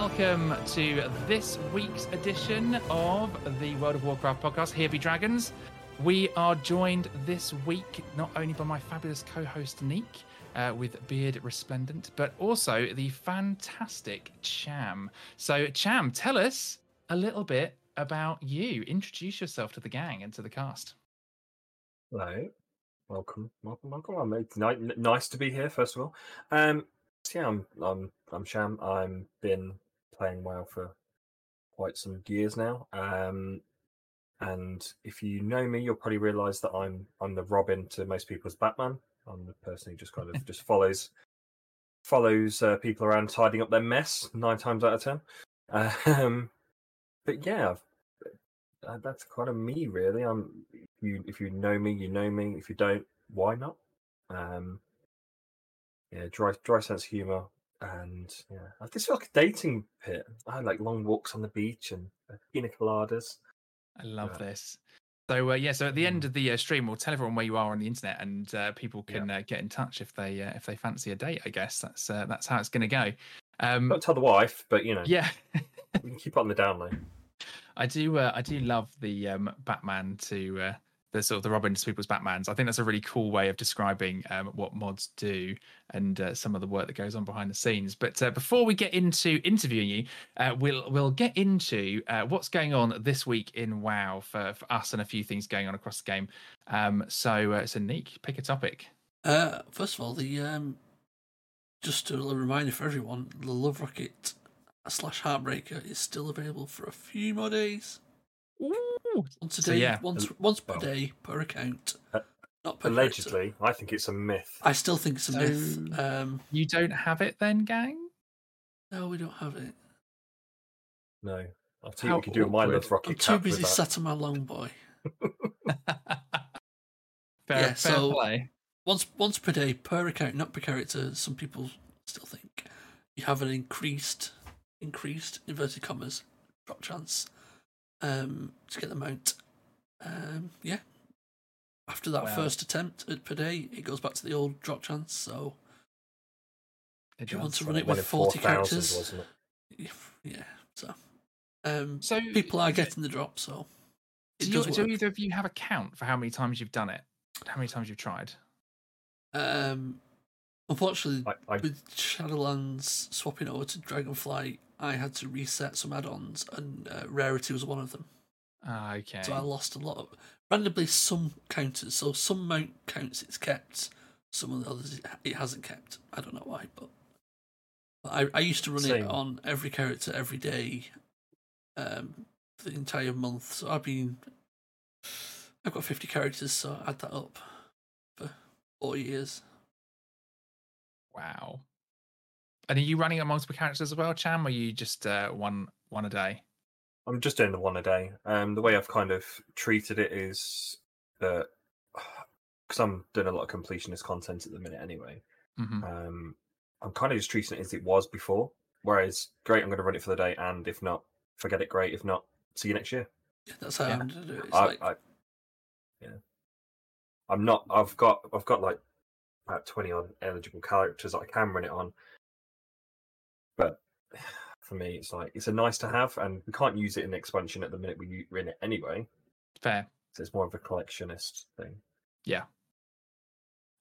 welcome to this week's edition of the World of Warcraft podcast. Here be dragons. We are joined this week not only by my fabulous co-host Neek, uh, with Beard Resplendent, but also the fantastic Cham. So, Cham, tell us a little bit about you. Introduce yourself to the gang and to the cast. Hello, welcome, welcome, welcome. It's ni- nice to be here. First of all, um, yeah, I'm I'm I'm Cham. I'm been playing WoW for quite some years now. Um, and if you know me, you'll probably realise that I'm I'm the Robin to most people's Batman. I'm the person who just kind of just follows follows uh, people around tidying up their mess nine times out of ten. Um, but yeah, uh, that's kind of me really. I'm if you if you know me, you know me. If you don't, why not? Um, yeah, dry dry sense of humor, and yeah, this feels like a dating pit. I had like long walks on the beach and uh, pina coladas. I love Yeah. this. So uh, yeah, so at the end Mm. of the uh, stream, we'll tell everyone where you are on the internet, and uh, people Yeah. can uh, get in touch if they uh, if they fancy a date. I guess that's uh, that's how it's going to go. Um, Not tell the wife, but you know, yeah, we can keep on the down low. I do. Uh, I do love the um, Batman to uh, the sort of the Robin to people's Batmans. I think that's a really cool way of describing um, what mods do and uh, some of the work that goes on behind the scenes. But uh, before we get into interviewing you, uh, we'll we'll get into uh, what's going on this week in WoW for, for us and a few things going on across the game. Um, so uh, so Neek, pick a topic. Uh, first of all, the um, just a little reminder for everyone: the Love Rocket slash Heartbreaker is still available for a few more days. Ooh. Once a So, day, yeah. once once per well, day per account, uh, not per character. Allegedly, I think it's a myth. I still think it's a myth. Um, You don't have it then, gang? no, we don't have it. No, I'll tell you How what you can do with my awkward. love rocket I'm too busy that. sat on my long boy. fair, Yeah, fair so- play. Once once per day per account, not per character. Some people still think you have an increased increased inverted commas drop chance um, to get the mount. Um, yeah. After that Wow. first attempt at per day, it goes back to the old drop chance. So It do you want to run it with 40 4,000, characters? wasn't yeah, so um, So people are getting the drop. So it Do, you, does do either of you have a count for how many times you've done it? How many times you've tried? Um, unfortunately, I, I, with Shadowlands swapping over to Dragonflight, I had to reset some add-ons, and uh, Rarity was one of them. Ah, okay. So I lost a lot of randomly some counters. So some mount counts it's kept, some of the others it- it hasn't kept. I don't know why, but but I I used to run Same. it on every character every day, um, for the entire month. So I've been I've got fifty characters, so I add that up for four years. Wow. And are you running it on multiple characters as well, Cham? Or are you just uh, one one a day? I'm just doing the one a day. Um, the way I've kind of treated it is that because I'm doing a lot of completionist content at the minute anyway. hmm Um, I'm kind of just treating it as it was before. Whereas, great, I'm going to run it for the day, and if not, forget it. Great, if not, see you next year. Yeah, that's how Yeah. I'm gonna do it. It's I, like I, yeah, I'm not. I've got. I've got like about twenty odd eligible characters that I can run it on, but for me, it's like it's a nice to have, and we can't use it in the expansion at the minute we are in it anyway. Fair. So it's more of a collectionist thing. Yeah.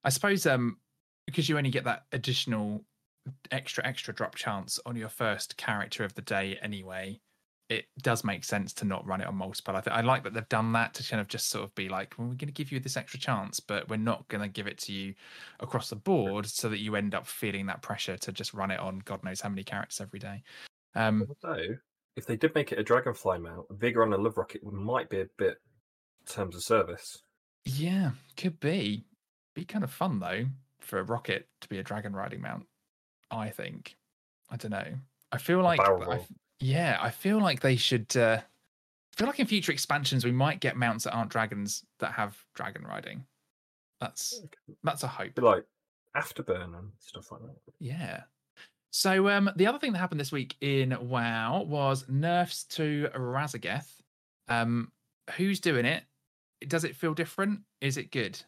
I suppose um because you only get that additional extra extra drop chance on your first character of the day anyway. It does make sense to not run it on multiple. I, th- I like that they've done that to kind of just sort of be like, well, we're going to give you this extra chance, but we're not going to give it to you across the board, so that you end up feeling that pressure to just run it on God knows how many characters every day. Um, Although, if they did make it a dragonfly mount, Vigor on a love rocket might be a bit terms of service. Yeah, could be. Be kind of fun though for a rocket to be a dragon riding mount. I think. I don't know. I feel like barrel I roll. f- yeah, I feel like they should. Uh, I feel like in future expansions we might get mounts that aren't dragons that have dragon riding. That's that's a hope. Like afterburn and stuff like that. Yeah. So um, the other thing that happened this week in WoW was nerfs to Raszageth. Um, who's doing it? Does it feel different? Is it good?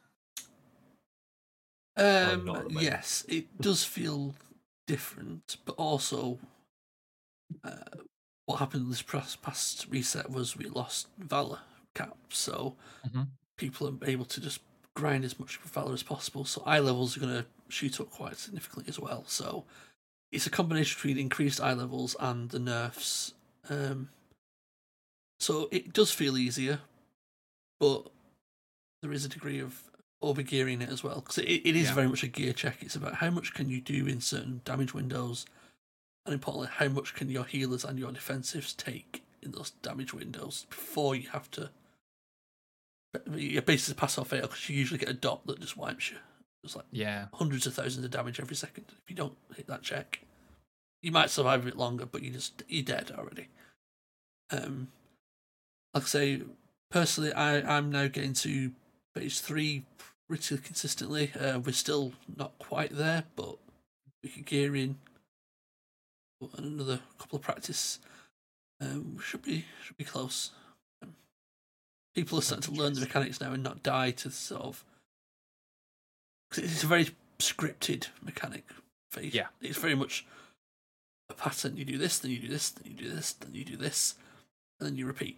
I'm not at Um, yes, it does feel different, but also uh, what happened this past, past reset was we lost Valor cap, so Mhm. people are able to just grind as much Valor as possible. So eye levels are going to shoot up quite significantly as well. So it's a combination between increased eye levels and the nerfs. Um, so it does feel easier, but there is a degree of overgearing it as well because it, it is Yeah. very much a gear check. It's about how much can you do in certain damage windows, and importantly, how much can your healers and your defensives take in those damage windows before you have to. You basically pass or fail because you usually get a dot that just wipes you. It's like Yeah. hundreds of thousands of damage every second. If you don't hit that check, you might survive a bit longer, but you just you're dead already. Um, like I say, personally, I I'm now getting to phase three pretty consistently. Uh, we're still not quite there, but we can gear in another couple of practice. Um, should be should be close. Um, people are starting to learn the mechanics now and not die to sort of. Cause it's a very scripted mechanic. Phase. Yeah. it's very much a pattern. You do this, then you do this, then you do this, then you do this, and then you repeat.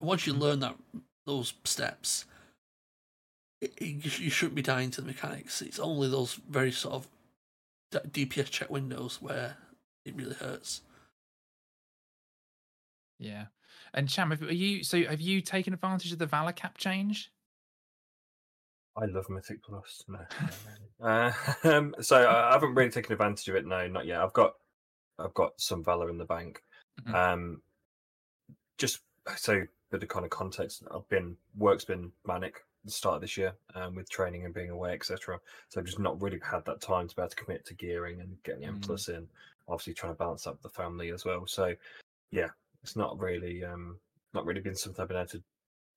And once you Mhm. learn that those steps, it, it, you shouldn't be dying to the mechanics. It's only those very sort of DPS check windows where it really hurts. Yeah. And Cham, have, are you so have you taken advantage of the Valor cap change? I love Mythic Plus. No, no, no. uh, um, so I I haven't really taken advantage of it. No, not yet. I've got, I've got some Valor in the bank. Mhm. Um, just so bit of kind of context. I've been work's been manic the start of this year, um, with training and being away, etc. So I've just not really had that time to be able to commit to gearing and getting M Mm. plus in. Obviously, trying to balance up the family as well. So yeah, it's not really, um, not really been something I've been able to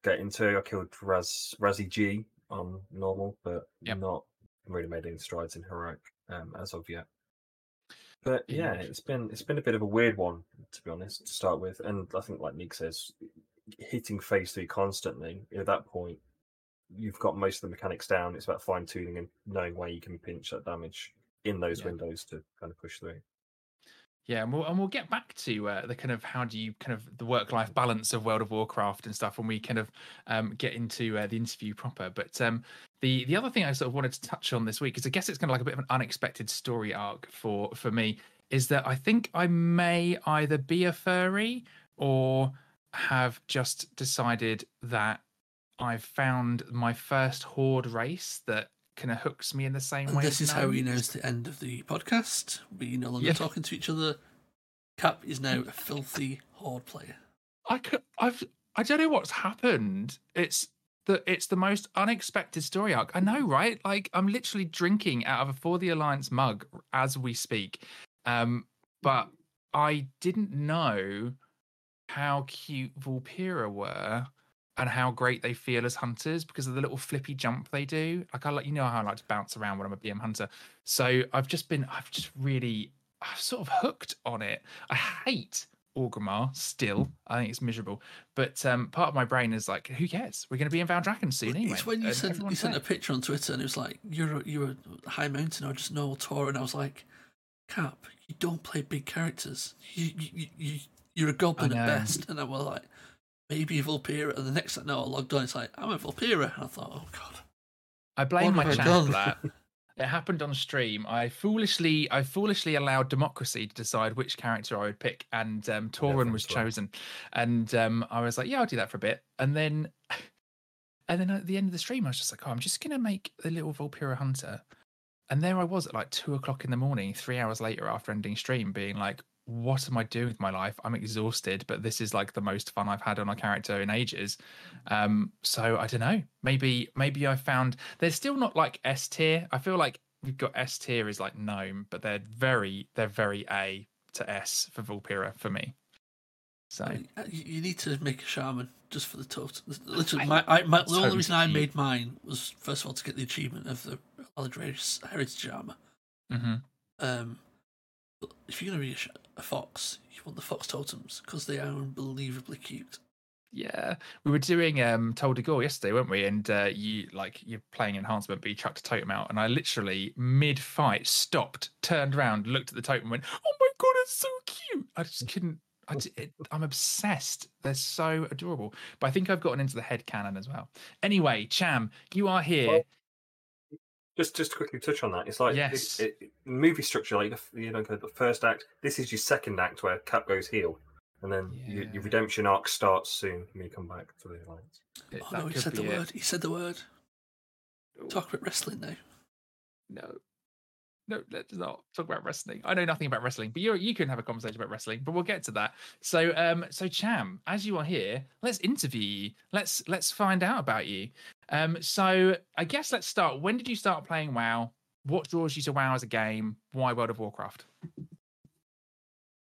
get into. I killed Raz Razzie G on normal, but Yep. not really made any strides in heroic um, as of yet. But yeah, it's been it's been a bit of a weird one to be honest to start with, and I think like Nick says, hitting phase three constantly at that point, you've got most of the mechanics down. It's about fine tuning and knowing where you can pinch that damage in those Yeah. windows to kind of push through. Yeah, and we'll, and we'll get back to uh, the kind of how do you kind of the work life balance of World of Warcraft and stuff when we kind of um, get into uh, the interview proper. But um, the the other thing I sort of wanted to touch on this week is I guess it's kind of like a bit of an unexpected story arc for for me is that I think I may either be a furry or have just decided that I've found my first horde race that kind of hooks me in the same way. this is how we know it's the end of the podcast. We no longer Yeah. talking to each other. Kap is now a filthy horde player. I could, I've I don't know what's happened. It's the it's the most unexpected story arc. I know, right? Like I'm literally drinking out of a For the Alliance mug as we speak. Um, but I didn't know how cute Vulpera were and how great they feel as hunters because of the little flippy jump they do. Like I like you know how I like to bounce around when I'm a BM hunter. So I've just been I've just really I've sort of hooked on it. I hate Orgrimmar still. I think it's miserable. But um, part of my brain is like, who cares? We're going to be in Valdrakken soon anyway. it's when you sent you sent a picture on Twitter and it was like you're a, you're a high mountain or just normal Tauren, and I was like, Kap, you don't play big characters. You you you, you you're a goblin at best. And I was like, maybe a Vulpera. And the next thing I know, I logged on. It's like I'm a Vulpera. And I thought, oh god. I blame my channel for that. It happened on stream. I foolishly, I foolishly allowed democracy to decide which character I would pick, and um, Tauren was thanks, Ron. chosen. And um, I was like, "Yeah, I'll do that for a bit." And then, and then at the end of the stream, I was just like, "Oh, I'm just gonna make the little Vulpera hunter." And there I was at like two o'clock in the morning, three hours later after ending stream, being like, "What am I doing with my life? I'm exhausted, but this is like the most fun I've had on a character in ages." Um, so I don't know. Maybe maybe I found they're still not like S tier. I feel like we've got S tier is like gnome, but they're very they're very A to S for Vulpera for me. So I- You need to make a shaman just for the total. Literally, I- my, I, my, the only totally reason I cute. made mine was first of all to get the achievement of the Allied Race Heritage Armor. mhm. Um, if you're gonna be a, a fox, you want the fox totems because they are unbelievably cute. yeah, we were doing um Tol Dagor yesterday, weren't we? And uh, you like you're playing enhancement, but you chucked a totem out, and I literally mid fight stopped, turned around, looked at the totem, and went, "Oh my god, it's so cute. I just couldn't. I, j- it, I'm obsessed. They're so adorable. But I think I've gotten into the head cannon as well. Anyway, Cham, you are here. Well, Just just to quickly touch on that, it's like Yes. it, it, movie structure, like the you know the first act. This is your second act where Kap goes heel, and then your, Yeah. your redemption arc starts soon when you come back to the alliance. It- Oh that no, he said the it. word. He said the word. Oh, Talk about wrestling now. No. No, let's not talk about wrestling. I know nothing about wrestling, but you you can have a conversation about wrestling, but we'll get to that. So um so Cham, as you are here, let's interview you. Let's let's find out about you. Um so I guess let's start. When did you start playing WoW? What draws you to WoW as a game? Why World of Warcraft?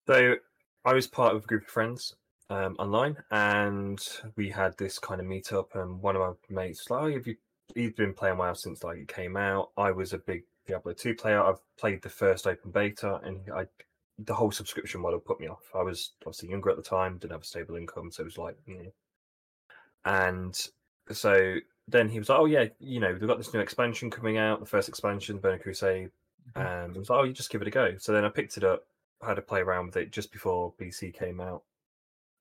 So I was part of a group of friends um, online, and we had this kind of meetup. And one of my mates like, "Oh, have you?" He'd been playing WoW since like it came out. I was a big Diablo two player. I've played the first open beta, and I the whole subscription model put me off. I was obviously younger at the time, didn't have a stable income, so it was like, you know. And so then he was like, "Oh yeah, you know, they've got this new expansion coming out, the first expansion, Burning Crusade." Mm-hmm. And I was like, "Oh, you just give it a go." So then I picked it up, had a play around with it just before BC came out.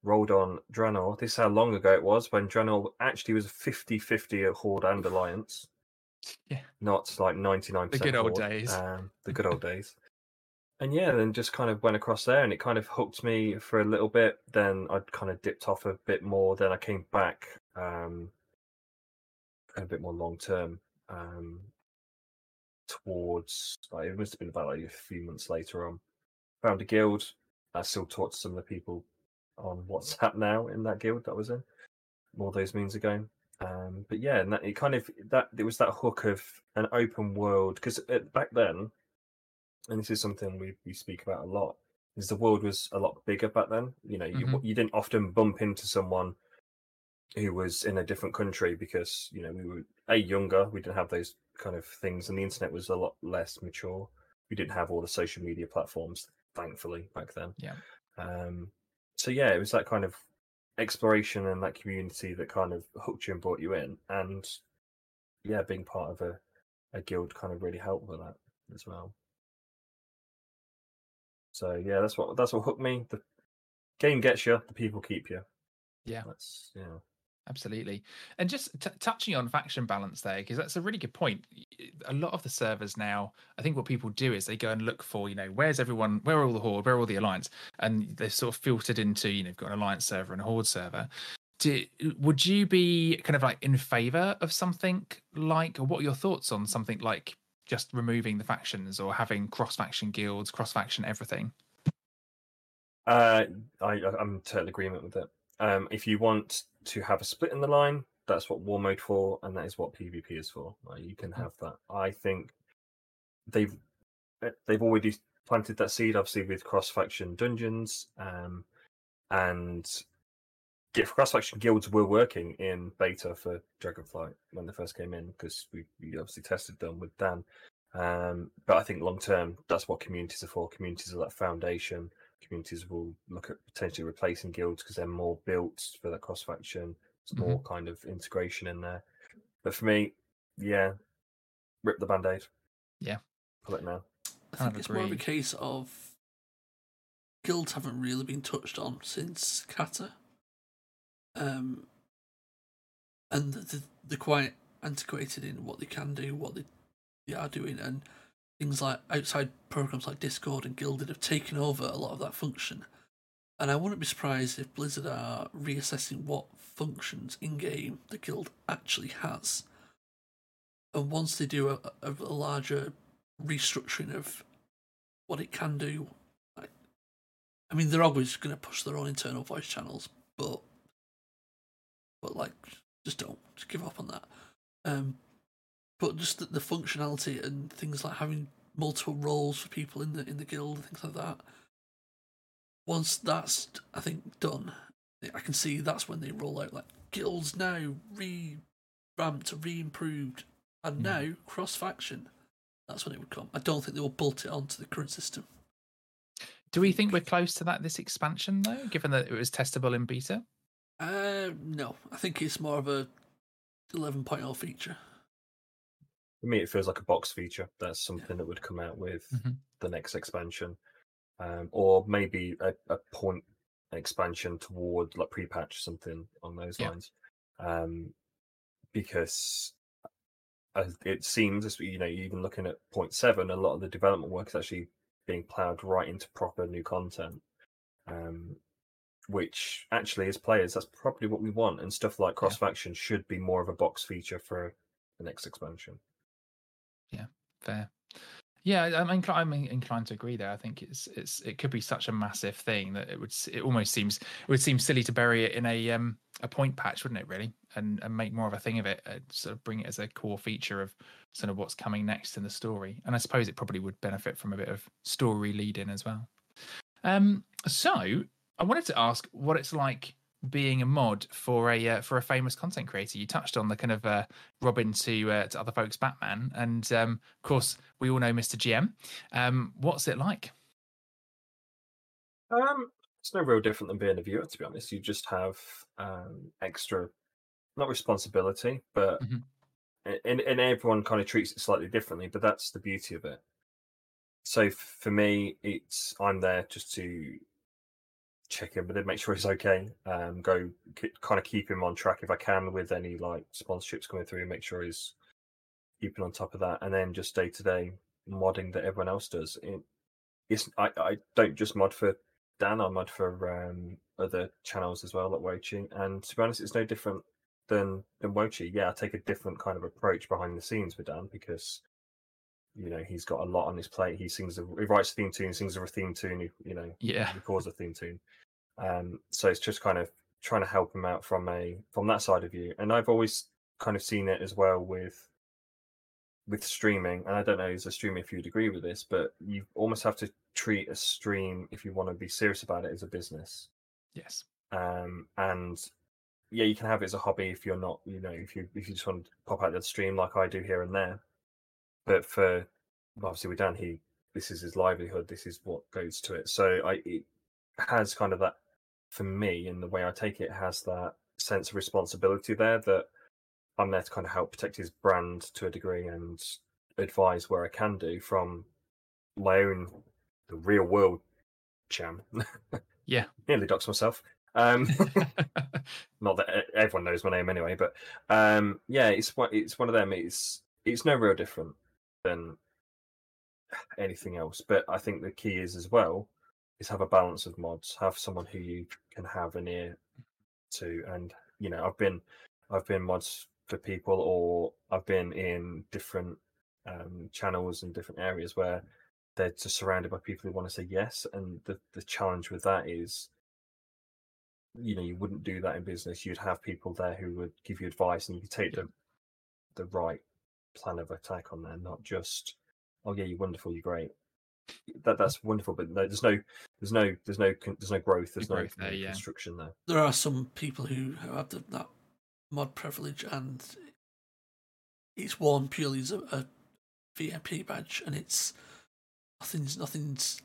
Rolled on Draenor. This is how long ago it was when Draenor actually was 50-50 at Horde and Alliance. Yeah. Not like 99% The good old Horde, days. Um, the good old days. And yeah, then just kind of went across there and it kind of hooked me for a little bit. Then I'd kind of dipped off a bit more. Then I came back um, a bit more long term um, towards, like, it must have been about like a few months later on. Found a guild. I still talk to some of the people on WhatsApp now in that guild that I was in all those moons ago. Um, but yeah, and that it kind of that it was that hook of an open world because back then, and this is something we we speak about a lot, is the world was a lot bigger back then. You know, you Mhm. you didn't often bump into someone who was in a different country because you know we were a younger, we didn't have those kind of things, and the internet was a lot less mature. We didn't have all the social media platforms, thankfully, back then. Yeah. Um, so yeah, it was that kind of exploration and that community that kind of hooked you and brought you in, and yeah, being part of a, a guild kind of really helped with that as well. So yeah, that's what that's what hooked me. The game gets you, the people keep you. Yeah. That's yeah. Absolutely. And just t- touching on faction balance there, because that's a really good point. A lot of the servers now, I think what people do is they go and look for, you know, where's everyone, where are all the Horde, where are all the Alliance? And they're sort of filtered into, you know, you've got an Alliance server and a Horde server. Do, would you be kind of like in favor of something like, or what are your thoughts on something like just removing the factions or having cross faction guilds, cross faction everything? Uh, I I'm in total agreement with it. Um, if you want to have a split in the line, that's what war mode for, and that is what PvP is for. Like, you can Mm. have that. I think they've eh, they've already planted that seed, obviously with cross faction dungeons, um, and cross faction guilds were working in beta for Dragonflight when they first came in because we, we obviously tested them with Dan. Um, but I think long term, that's what communities are for. Communities are that foundation communities will look at potentially replacing guilds because they're more built for that cross faction. There's Mhm. more kind of integration in there. But for me, yeah, rip the band aid. Yeah. Pull it now. I think of it's more of a case of guilds haven't really been touched on since Kata. Um, and th- they're quite antiquated in what they can do, what they, they are doing, and things like outside programs like Discord and Guilded have taken over a lot of that function. And I wouldn't be surprised if Blizzard are reassessing what functions in game the guild actually has. And once they do a, a, larger restructuring of what it can do, I mean, they're always going to push their own internal voice channels, but but like, just don't just give up on that. Um, but just the, the functionality and things like having multiple roles for people in the in the guild, and things like that. Once that's I think done, I can see that's when they roll out like guilds now revamped, re-improved, and Mm. now cross faction. That's when it would come. I don't think they will bolt it onto the current system. Do we think we're close to that this expansion though, given that it was testable in beta? Uh, no, I think it's more of a 11.0 feature. For me, it feels like a box feature. That's something that would come out with Mhm. the next expansion. um, or maybe a, a point expansion toward like pre-patch something on those Yeah. lines, um, because it seems, as you know, even looking at point seven, a lot of the development work is actually being ploughed right into proper new content. Um, which actually, as players, that's probably what we want. And stuff like cross faction should be more of a box feature for the next expansion. Yeah, fair. Yeah, I'm inclined. I'm inclined to agree there. I think it's it's it could be such a massive thing that it would it almost seems it would seem silly to bury it in a um a point patch, wouldn't it? Really, and and make more of a thing of it, uh, sort of bring it as a core feature of sort of what's coming next in the story. And I suppose it probably would benefit from a bit of story lead in as well. Um, so I wanted to ask what it's like being a mod for a uh, for a famous content creator. You touched on the kind of uh, Robin to uh, to other folks Batman, and um, of course we all know Mr. GM. Um, what's it like? Um, it's no real different than being a viewer, to be honest. You just have um, extra, not responsibility, but Mhm. and, and everyone kind of treats it slightly differently. But that's the beauty of it. So for me, it's I'm there just to check in with him, make sure he's okay. Um, go k- kind of keep him on track if I can with any like sponsorships coming through, make sure he's keeping on top of that, and then just day to day modding that everyone else does. It, it's I, I don't just mod for Dan, I mod for um, other channels as well, like Wochi. And to be honest, it's no different than than Wochi. Yeah, I take a different kind of approach behind the scenes with Dan because you know he's got a lot on his plate. He sings, a, he writes a theme tune, sings a theme tune. He, you know, Yeah, records a theme tune. Um, so it's just kind of trying to help him out from a from that side of view. And I've always kind of seen it as well with with streaming. And I don't know as a streamer if you'd agree with this, but you almost have to treat a stream if you want to be serious about it as a business. yes, Um, and yeah, you can have it as a hobby if you're not, you know, if you if you just want to pop out the stream like I do here and there. But for obviously with Dan, he this is his livelihood. This is what goes to it. So I it has kind of that for me, and the way I take it has that sense of responsibility there that I'm there to kind of help protect his brand to a degree and advise where I can do from my own the real world jam. Yeah. nearly doxed myself. Um, not that everyone knows my name anyway, but um, yeah, it's one it's one of them. It's it's no real different than anything else. But I think the key is as well is have a balance of mods. Have someone who you can have an ear to, and you know, I've been I've been mods for people, or I've been in different um, channels and different areas where they're just surrounded by people who want to say yes, and the the challenge with that is you know you wouldn't do that in business you'd have people there who would give you advice and you could take the the right plan of attack on there not just oh yeah you're wonderful you're great that that's wonderful but no, there's no there's no there's no there's no growth there's no, growth there, no yeah. construction there There are some people who who have the, that mod privilege, and it's worn purely as a, a VIP badge, and it's nothing's nothing's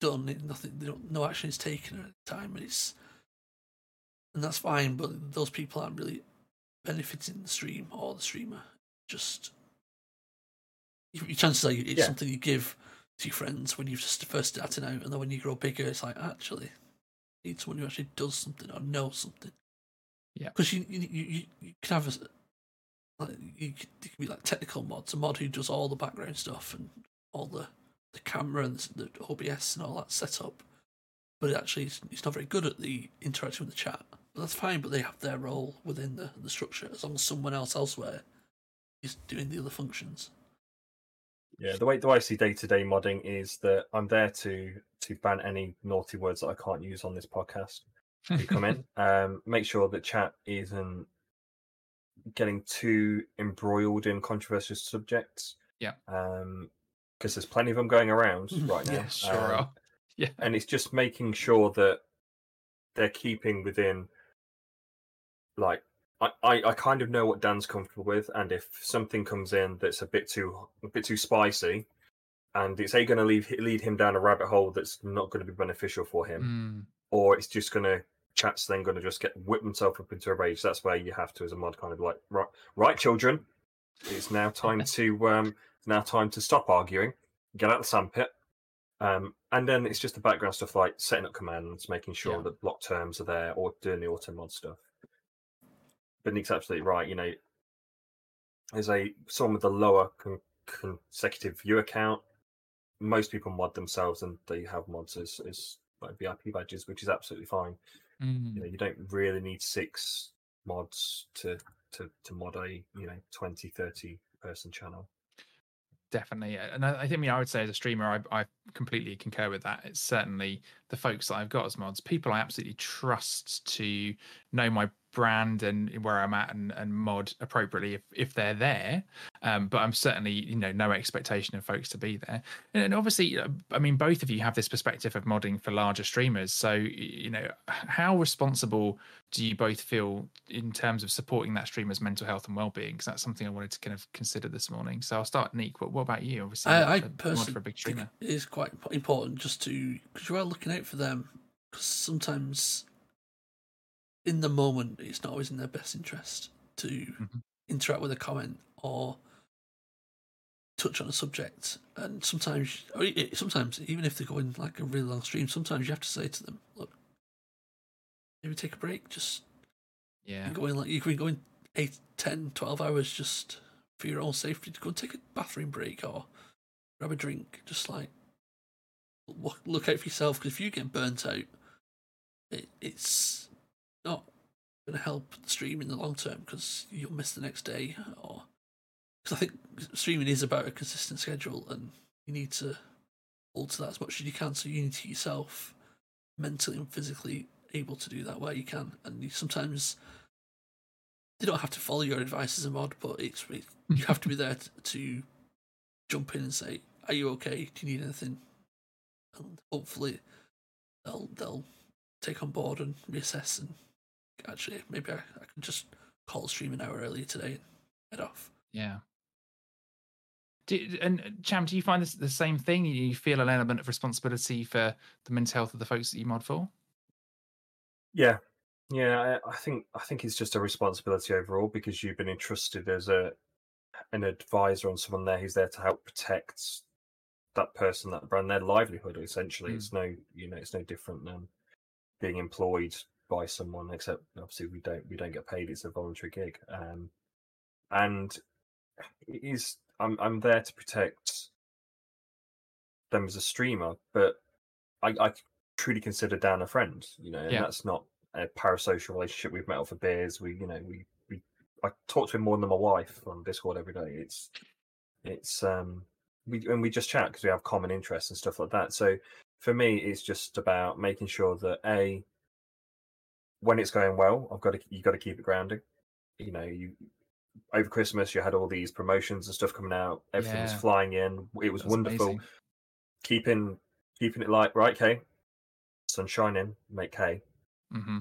done. Nothing, no action is taken at the time, and it's and that's fine. But those people aren't really benefiting the stream or the streamer. Just your your chances are it's Yeah. something you give to your friends when you're just first starting out, and then when you grow bigger, it's like actually need someone who actually does something or knows something. Yeah. because you, you you you you can have a s- like you could, you could be like technical mods, a mod who does all the background stuff and all the the camera and the OBS and all that setup, but it actually it's, it's not very good at the interacting with the chat. But that's fine. But they have their role within the the structure as long as someone else elsewhere is doing the other functions. yeah the way the way i see day-to-day modding is that i'm there to to ban any naughty words that i can't use on this podcast You come in. Um, make sure that chat isn't getting too embroiled in controversial subjects. Yeah. Um, because there's plenty of them going around right now. yeah, sure Um, are. Yeah, and it's just making sure that they're keeping within like I, I, I kind of know what Dan's comfortable with, and if something comes in that's a bit too a bit too spicy, and it's a going to lead lead him down a rabbit hole that's not going to be beneficial for him, Mm, or it's just going to chat's then going to just get whip themselves up into a rage. That's where you have to, as a mod, kind of like right, right, children, it's now time to um, now time to stop arguing, get out the sandpit, Um, and then it's just the background stuff like setting up commands, making sure Yeah. that block terms are there, or doing the auto mod stuff. But Nick's absolutely right. You know, as a someone with a lower con- consecutive view account, most people mod themselves and they have mods as, as like VIP badges, which is absolutely fine. Mm. You know, you don't really need six mods to to to mod a you know 20 30 person channel Definitely, and I, I think I, mean, I would say as a streamer, I, I completely concur with that. It's certainly the folks that I've got as mods, people I absolutely trust to know my brand and where I'm at and, and mod appropriately if, if they're there. Um, but I'm certainly, you know, no expectation of folks to be there. And, and obviously, uh, I mean, both of you have this perspective of modding for larger streamers. So, you know, how responsible do you both feel in terms of supporting that streamer's mental health and well-being? Because that's something I wanted to kind of consider this morning. So I'll start, Nick. What, what about you? Obviously, I, I personally for a big streamer. it is quite important just to because you are looking out for them because sometimes in the moment it's not always in their best interest to Mhm. interact with a comment or touch on a subject. And sometimes sometimes even if they're going like a really long stream sometimes you have to say to them look maybe take a break just Yeah, you're going like you can go in 8 10 12 hours just for your own safety to go and take a bathroom break or grab a drink. Just like look, look out for yourself because if you get burnt out it, it's not going to help the stream in the long term because you'll miss the next day or because i think streaming is about a consistent schedule and you need to alter that as much as you can so you need to yourself mentally and physically able to do that where you can. And you sometimes they don't have to follow your advice as a mod but it's it, you have to be there t- to jump in and say are you okay? Do you need anything? And hopefully they'll they'll take on board and reassess and actually maybe I, I can just call stream an hour earlier today and head off. yeah. Do, and uh, Cham, do you find this the same thing? You feel an element of responsibility for the mental health of the folks that you mod for? Yeah, yeah. I, I think I think it's just a responsibility overall because you've been entrusted as a an advisor on someone there who's there to help protect that person, that brand, their livelihood. Essentially, Mm. it's no you know it's no different than being employed by someone. Except obviously we don't we don't get paid. It's a voluntary gig, um, and it is I'm I'm there to protect them as a streamer, but I, I truly consider Dan a friend, you know, and Yeah. that's not a parasocial relationship. We've met up for beers. We, you know, we, we, I talk to him more than my wife on Discord every day. It's, it's, um, we, and we just chat because we have common interests and stuff like that. So for me, it's just about making sure that A, when it's going well, I've got to, you got to keep it grounding. You know, you, over Christmas, you had all these promotions and stuff coming out. Everything was flying in. It was That's wonderful amazing. keeping keeping it like right, okay, sun shining, make hay. hmm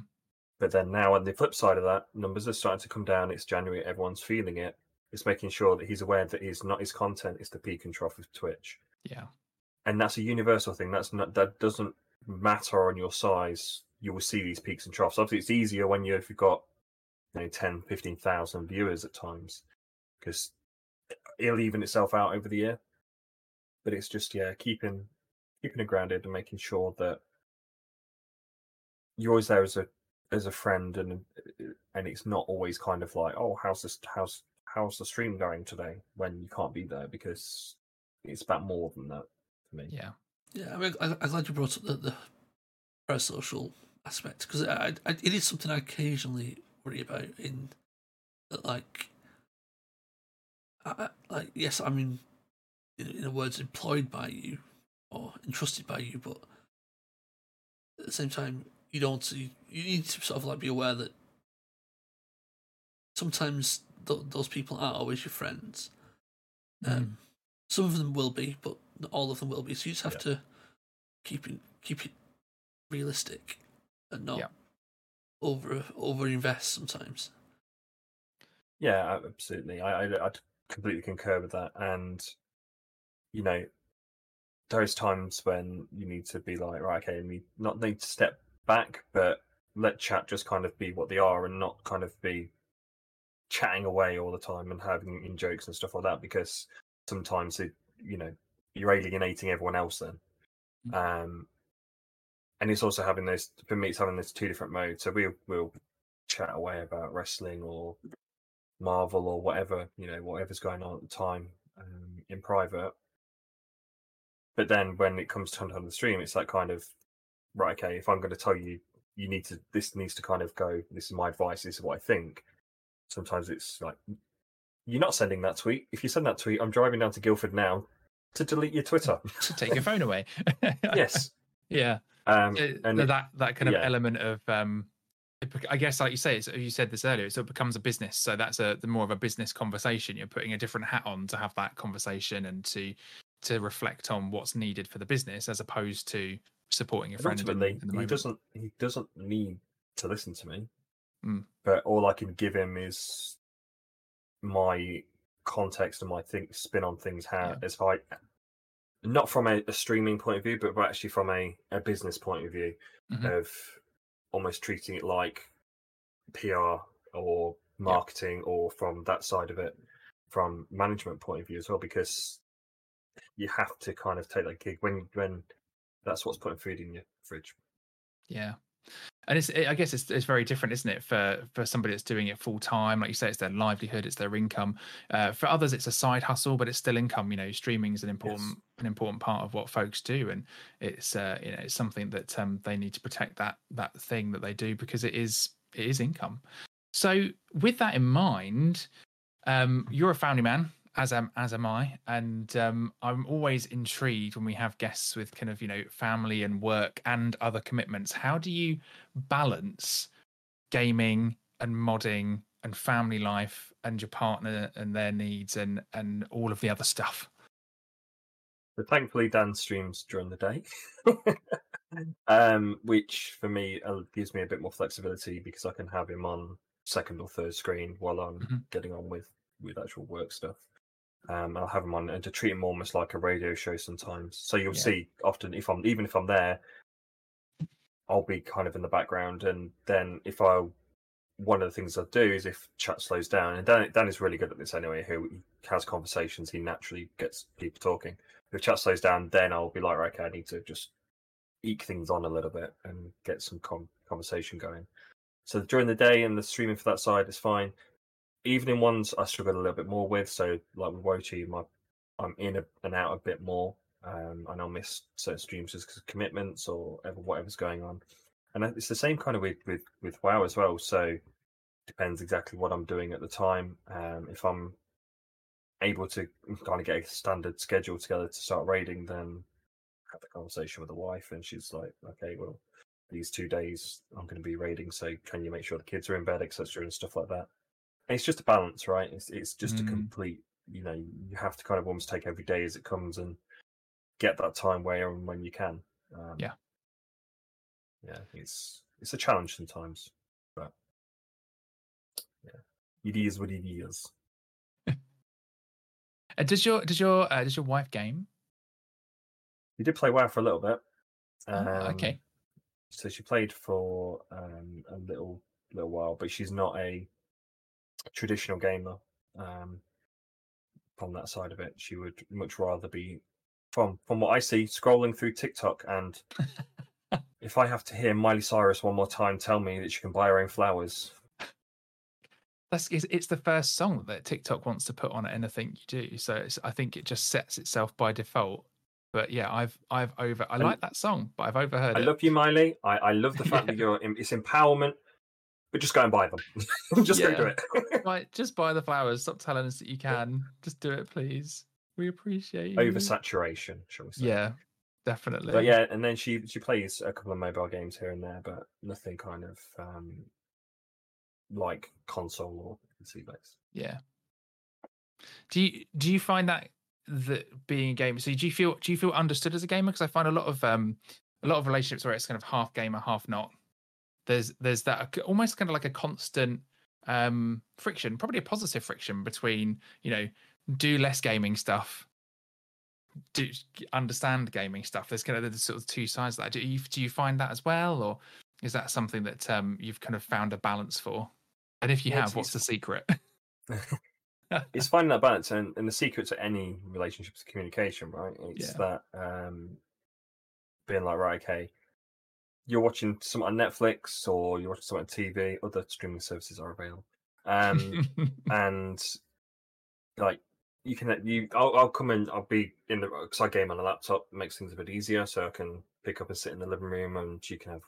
But then now on the flip side of that, numbers are starting to come down. It's January, everyone's feeling it. It's making sure that he's aware that he's not his content is the peak and trough of Twitch. Yeah. And that's a universal thing. That's not that doesn't matter on your size. You will see these peaks and troughs. Obviously, it's easier when you if you've got you know 10, 15,000 viewers at times because it'll even itself out over the year. But it's just yeah, keeping keeping it grounded and making sure that you're always there as a as a friend and and it's not always kind of like oh how's this how's how's the stream going today when you can't be there because it's about more than that for me. Yeah. Yeah, I mean, I, I'm glad you brought up the, the parasocial aspect because I, I, it is something I occasionally worry about. In that, like, I, like yes, I mean, in, in other words, employed by you or entrusted by you, but at the same time, you don't. You, you need to sort of like be aware that sometimes th- those people aren't always your friends. Um, some of them will be, but not all of them will be. So you just have Yeah. to keep it keep it realistic and not Yeah. over over invest sometimes. Yeah, absolutely. I, I I'd completely concur with that. And you know, there's times when you need to be like, right, okay, we not need to step back, but let chat just kind of be what they are, and not kind of be chatting away all the time and having in jokes and stuff like that. Because sometimes it, you know, you're alienating everyone else then. Um, and it's also having those for me. It's having those two different modes. So we'll we'll chat away about wrestling or Marvel or whatever you know, whatever's going on at the time um, in private. But then when it comes to on the stream, it's like kind of right. Okay, if I'm going to tell you, you need to. This needs to kind of go. This is my advice. This is what I think. Sometimes it's like you're not sending that tweet. If you send that tweet, I'm driving down to Guildford now to delete your Twitter. to take your phone away. yes. Yeah. Um, Uh, and that that kind of yeah. element of um it I guess, like you say, it's, you said this earlier, so it becomes a business. So that's a the more of a business conversation. You're putting a different hat on to have that conversation and to to reflect on what's needed for the business, as opposed to supporting your And friend. Ultimately, in he doesn't. He doesn't need to listen to me. Mm. But all I can give him is my context and my think spin on things. How Yeah. as I, not from a, a streaming point of view, but actually from a, a business point of view Mhm. of almost treating it like PR or marketing or from that side of it, from management point of view as well, because you have to kind of take that gig when when that's what's putting food in your fridge. Yeah. And it's, I guess it's, it's very different, isn't it, for for somebody that's doing it full time? Like you say, it's their livelihood, it's their income. Uh, for others, it's a side hustle, but it's still income. You know, streaming is an important an important part of what folks do, and it's uh, you know it's something that um, they need to protect that that thing that they do because it is it is income. So with that in mind, um, you're a family man, as am as am I, and um, I'm always intrigued when we have guests with kind of you know family and work and other commitments. How do you balance gaming and modding and family life and your partner and their needs and and all of the other stuff? But thankfully, Dan streams during the day, um, which for me uh, gives me a bit more flexibility because I can have him on second or third screen while I'm Mhm. getting on with with actual work stuff. Um, I'll have him on and to treat him almost like a radio show sometimes. So you'll Yeah. see often if I'm even if I'm there, I'll be kind of in the background, and then if I one of the things I do is if chat slows down, and Dan, Dan is really good at this anyway. Who has conversations, he naturally gets people talking. If chat slows down, then I'll be like, right, okay, I need to just eke things on a little bit and get some con conversation going. So during the day and the streaming for that side is fine. Evening ones I struggle a little bit more with. So like with Wochi, my I'm in a, and out a bit more, um, and I'll miss certain streams just because of commitments or ever, whatever's going on. And it's the same kind of with with with WoW as well. So depends exactly what I'm doing at the time. Um, if I'm able to kind of get a standard schedule together to start raiding, then have the conversation with the wife, and she's like, "Okay, well, these two days I'm going to be raiding, so can you make sure the kids are in bed, etc., and stuff like that." It's just a balance, right? It's it's just a Mm. complete. You know, you have to kind of almost take every day as it comes and get that time where and when you can. Um, Yeah. yeah, it's it's a challenge sometimes, but yeah, it is what it is. And does your does your uh, does your wife game? We did play WoW for a little bit. Oh, okay. Um, So she played for um, a little little while, but she's not a traditional gamer. Um, from that side of it, she would much rather be, from from what I see, scrolling through TikTok. And if I have to hear Miley Cyrus one more time tell me that she can buy her own flowers, That's it's, the first song that TikTok wants to put on anything you do. So it's, I think it just sets itself by default. But yeah, I've I've over I And- like that song, but I've overheard I it. love you, Miley. I, I love the fact that you're it's empowerment, but just go and buy them. just go do it. Right, just buy the flowers. Stop telling us that you can. Just do it, please. We appreciate you. Oversaturation, shall we say? Yeah, definitely. But yeah, and then she she plays a couple of mobile games here and there, but nothing kind of um like console or PC based. Yeah. Do you do you find that that being a gamer? So do you feel do you feel understood as a gamer? Because I find a lot of um a lot of relationships where it's kind of half gamer, half not. There's there's that almost kind of like a constant um friction, probably a positive friction between you know do less gaming stuff, do understand gaming stuff. There's kind of the sort of two sides of that. Do you do you find that as well, or is that something that um you've kind of found a balance for? And if you Yeah, have, what's the secret? it's finding that balance and, and the secret to any relationship relationships communication, right? It's Yeah. that um being like, right, okay, you're watching something on Netflix or you're watching something on TV, other streaming services are available. Um, and like you can you I'll, I'll come in I'll be in the because I game on a laptop makes things a bit easier so I can pick up and sit in the living room and you can have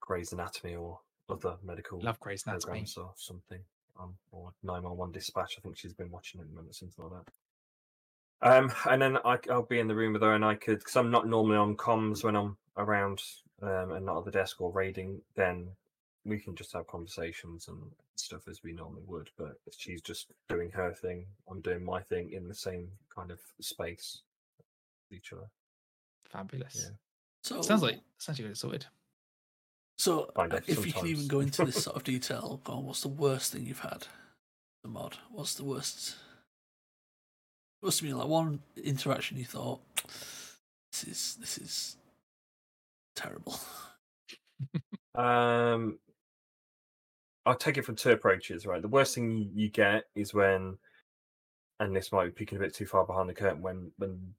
Grey's Anatomy or other medical Love Grey's Anatomy. or something um, or 911 Dispatch I think she's been watching it at the moment something like that um and then I, I'll be in the room with her and I could because I'm not normally on comms when I'm around um, and not at the desk or raiding then we can just have conversations and stuff as we normally would. But she's just doing her thing. I'm doing my thing in the same kind of space. with Each other. Fabulous. Yeah. So Sounds like sounds like you got it sorted. So, uh, of, if you can even go into this sort of detail, go on, what's the worst thing you've had? The mod. What's the worst? Must have been like one interaction you thought, this is this is terrible. Um, I'll take it from two approaches, right? The worst thing you, get is when, and this might be peeking a bit too far behind the curtain, when when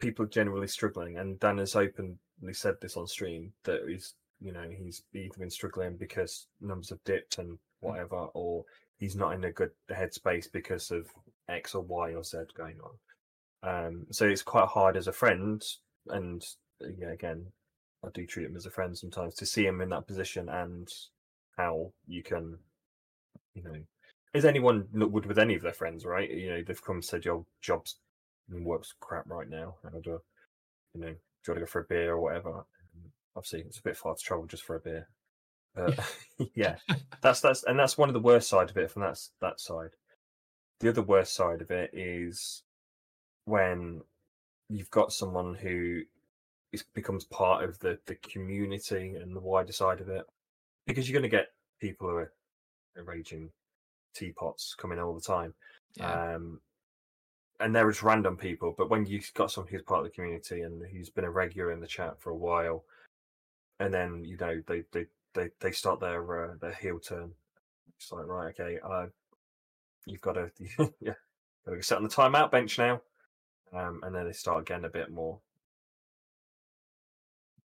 people are generally struggling, and Dan has openly said this on stream that he's, you know, he's either been struggling because numbers have dipped and whatever, or he's not in a good headspace because of X or Y or Z going on. Um, so it's quite hard as a friend, and yeah, again, I do treat him as a friend sometimes to see him in that position and how you can, you know, as anyone would with any of their friends, right? You know, they've come and said your job's and work's crap right now, and uh, you know, do you want to go for a beer or whatever? And obviously, it's a bit far to travel just for a beer. But yeah, that's that's and that's one of the worst side of it from that that side. The other worst side of it is when you've got someone who is, becomes part of the the community and the wider side of it, because you're going to get people who are, are raging teapots coming all the time, Yeah. um, and they're just random people. But when you've got someone who's part of the community and who's been a regular in the chat for a while, and then you know they they they, they start their uh, their heel turn, it's like right, okay, uh, you've got to yeah, got to sit on the timeout bench now, um, and then they start getting a bit more.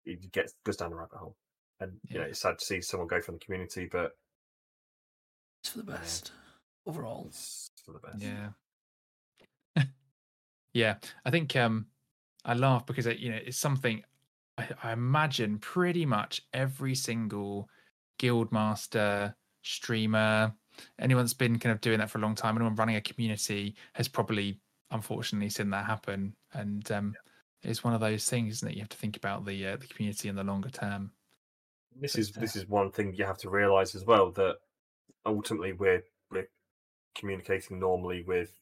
It gets goes down the rabbit hole, and you know it's sad to see someone go from the community, but It's for the Yeah. best overall. it's for the best. Yeah. yeah. I think um I laugh because it, you know it's something I, I imagine pretty much every single guild master, streamer, anyone that's been kind of doing that for a long time, anyone running a community has probably unfortunately seen that happen. And um it's one of those things, isn't it? You have to think about the uh, the community in the longer term. this But, is uh, this is one thing you have to realize as well that ultimately we're we're communicating normally with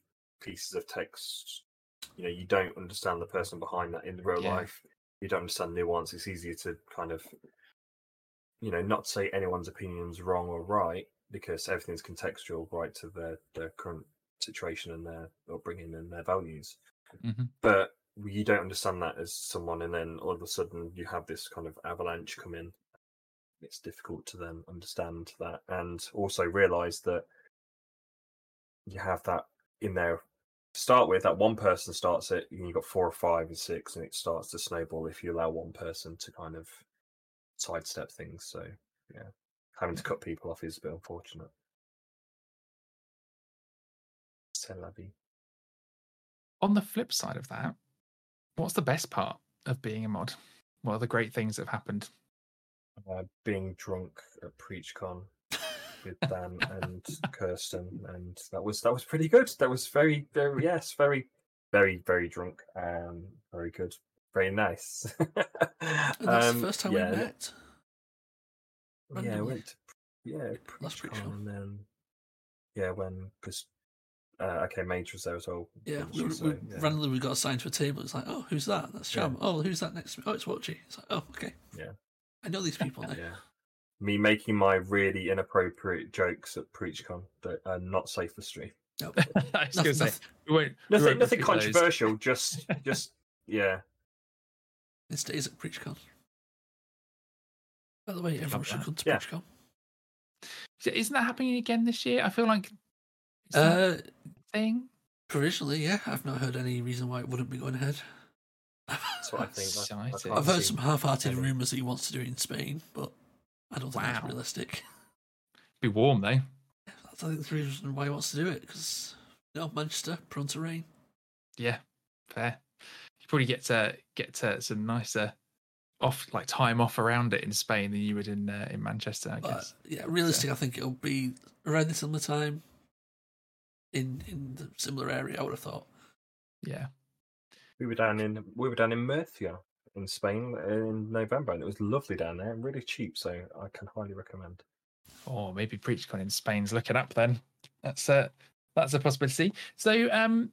pieces of text you know you don't understand the person behind that in real Yeah. life you don't understand the nuance it's easier to kind of you know not say anyone's opinion's wrong or right because everything's contextual right to their their current situation and their upbringing and their values Mhm. but you don't understand that as someone and then all of a sudden you have this kind of avalanche come in. It's difficult to then understand that and also realize that you have that in there. To start with that one person starts it and you've got four or five and six and it starts to snowball if you allow one person to kind of sidestep things. So yeah having to cut people off is a bit unfortunate. C'est. On the flip side of that, what's the best part of being a mod? What are the great things that have happened? uh, being drunk at PreachCon with Dan and Kirsten, and that was that was pretty good. That was very, very yes, very, very, very drunk. Um, very good, very nice. That's Um, the first time yeah, we met. Yeah, I went to yeah Last PreachCon, PreachCon. and then yeah, when because uh, okay, Mage was there as well. Yeah, we, we, So, yeah. randomly we got assigned to a table. It's like, oh, who's that? That's Yeah. Oh, who's that next to me? Oh, it's Watchy. It's like, oh, okay. Yeah. I know these people now. Yeah. Me making my really inappropriate jokes at PreachCon that are not safe for stream. I No, was going nothing, to say nothing, we won't. we Nothing, won't nothing repeat those. controversial. Just, just yeah. it stays at PreachCon. By the way, everyone should that. come to Yeah. PreachCon. So Isn't that happening again this year? I feel like is that Uh, a thing. provisionally, yeah. I've not heard any reason why it wouldn't be going ahead. That's what I think. I, I I've heard some half-hearted rumours that he wants to do it in Spain, but I don't think that's realistic. Be warm though. That's, I think the reason why he wants to do it because you know Manchester prone to rain. Yeah, fair. You probably get to get to some nicer off like time off around it in Spain than you would in uh, in Manchester. I But guess. yeah, realistic, I think it'll be around the similar time in in the similar area. I would have thought. Yeah. We were down in we were down in Murcia in Spain in November, and it was lovely down there and really cheap. So I can highly recommend. Or maybe PreachCon in Spain's looking up then. That's a that's a possibility. So um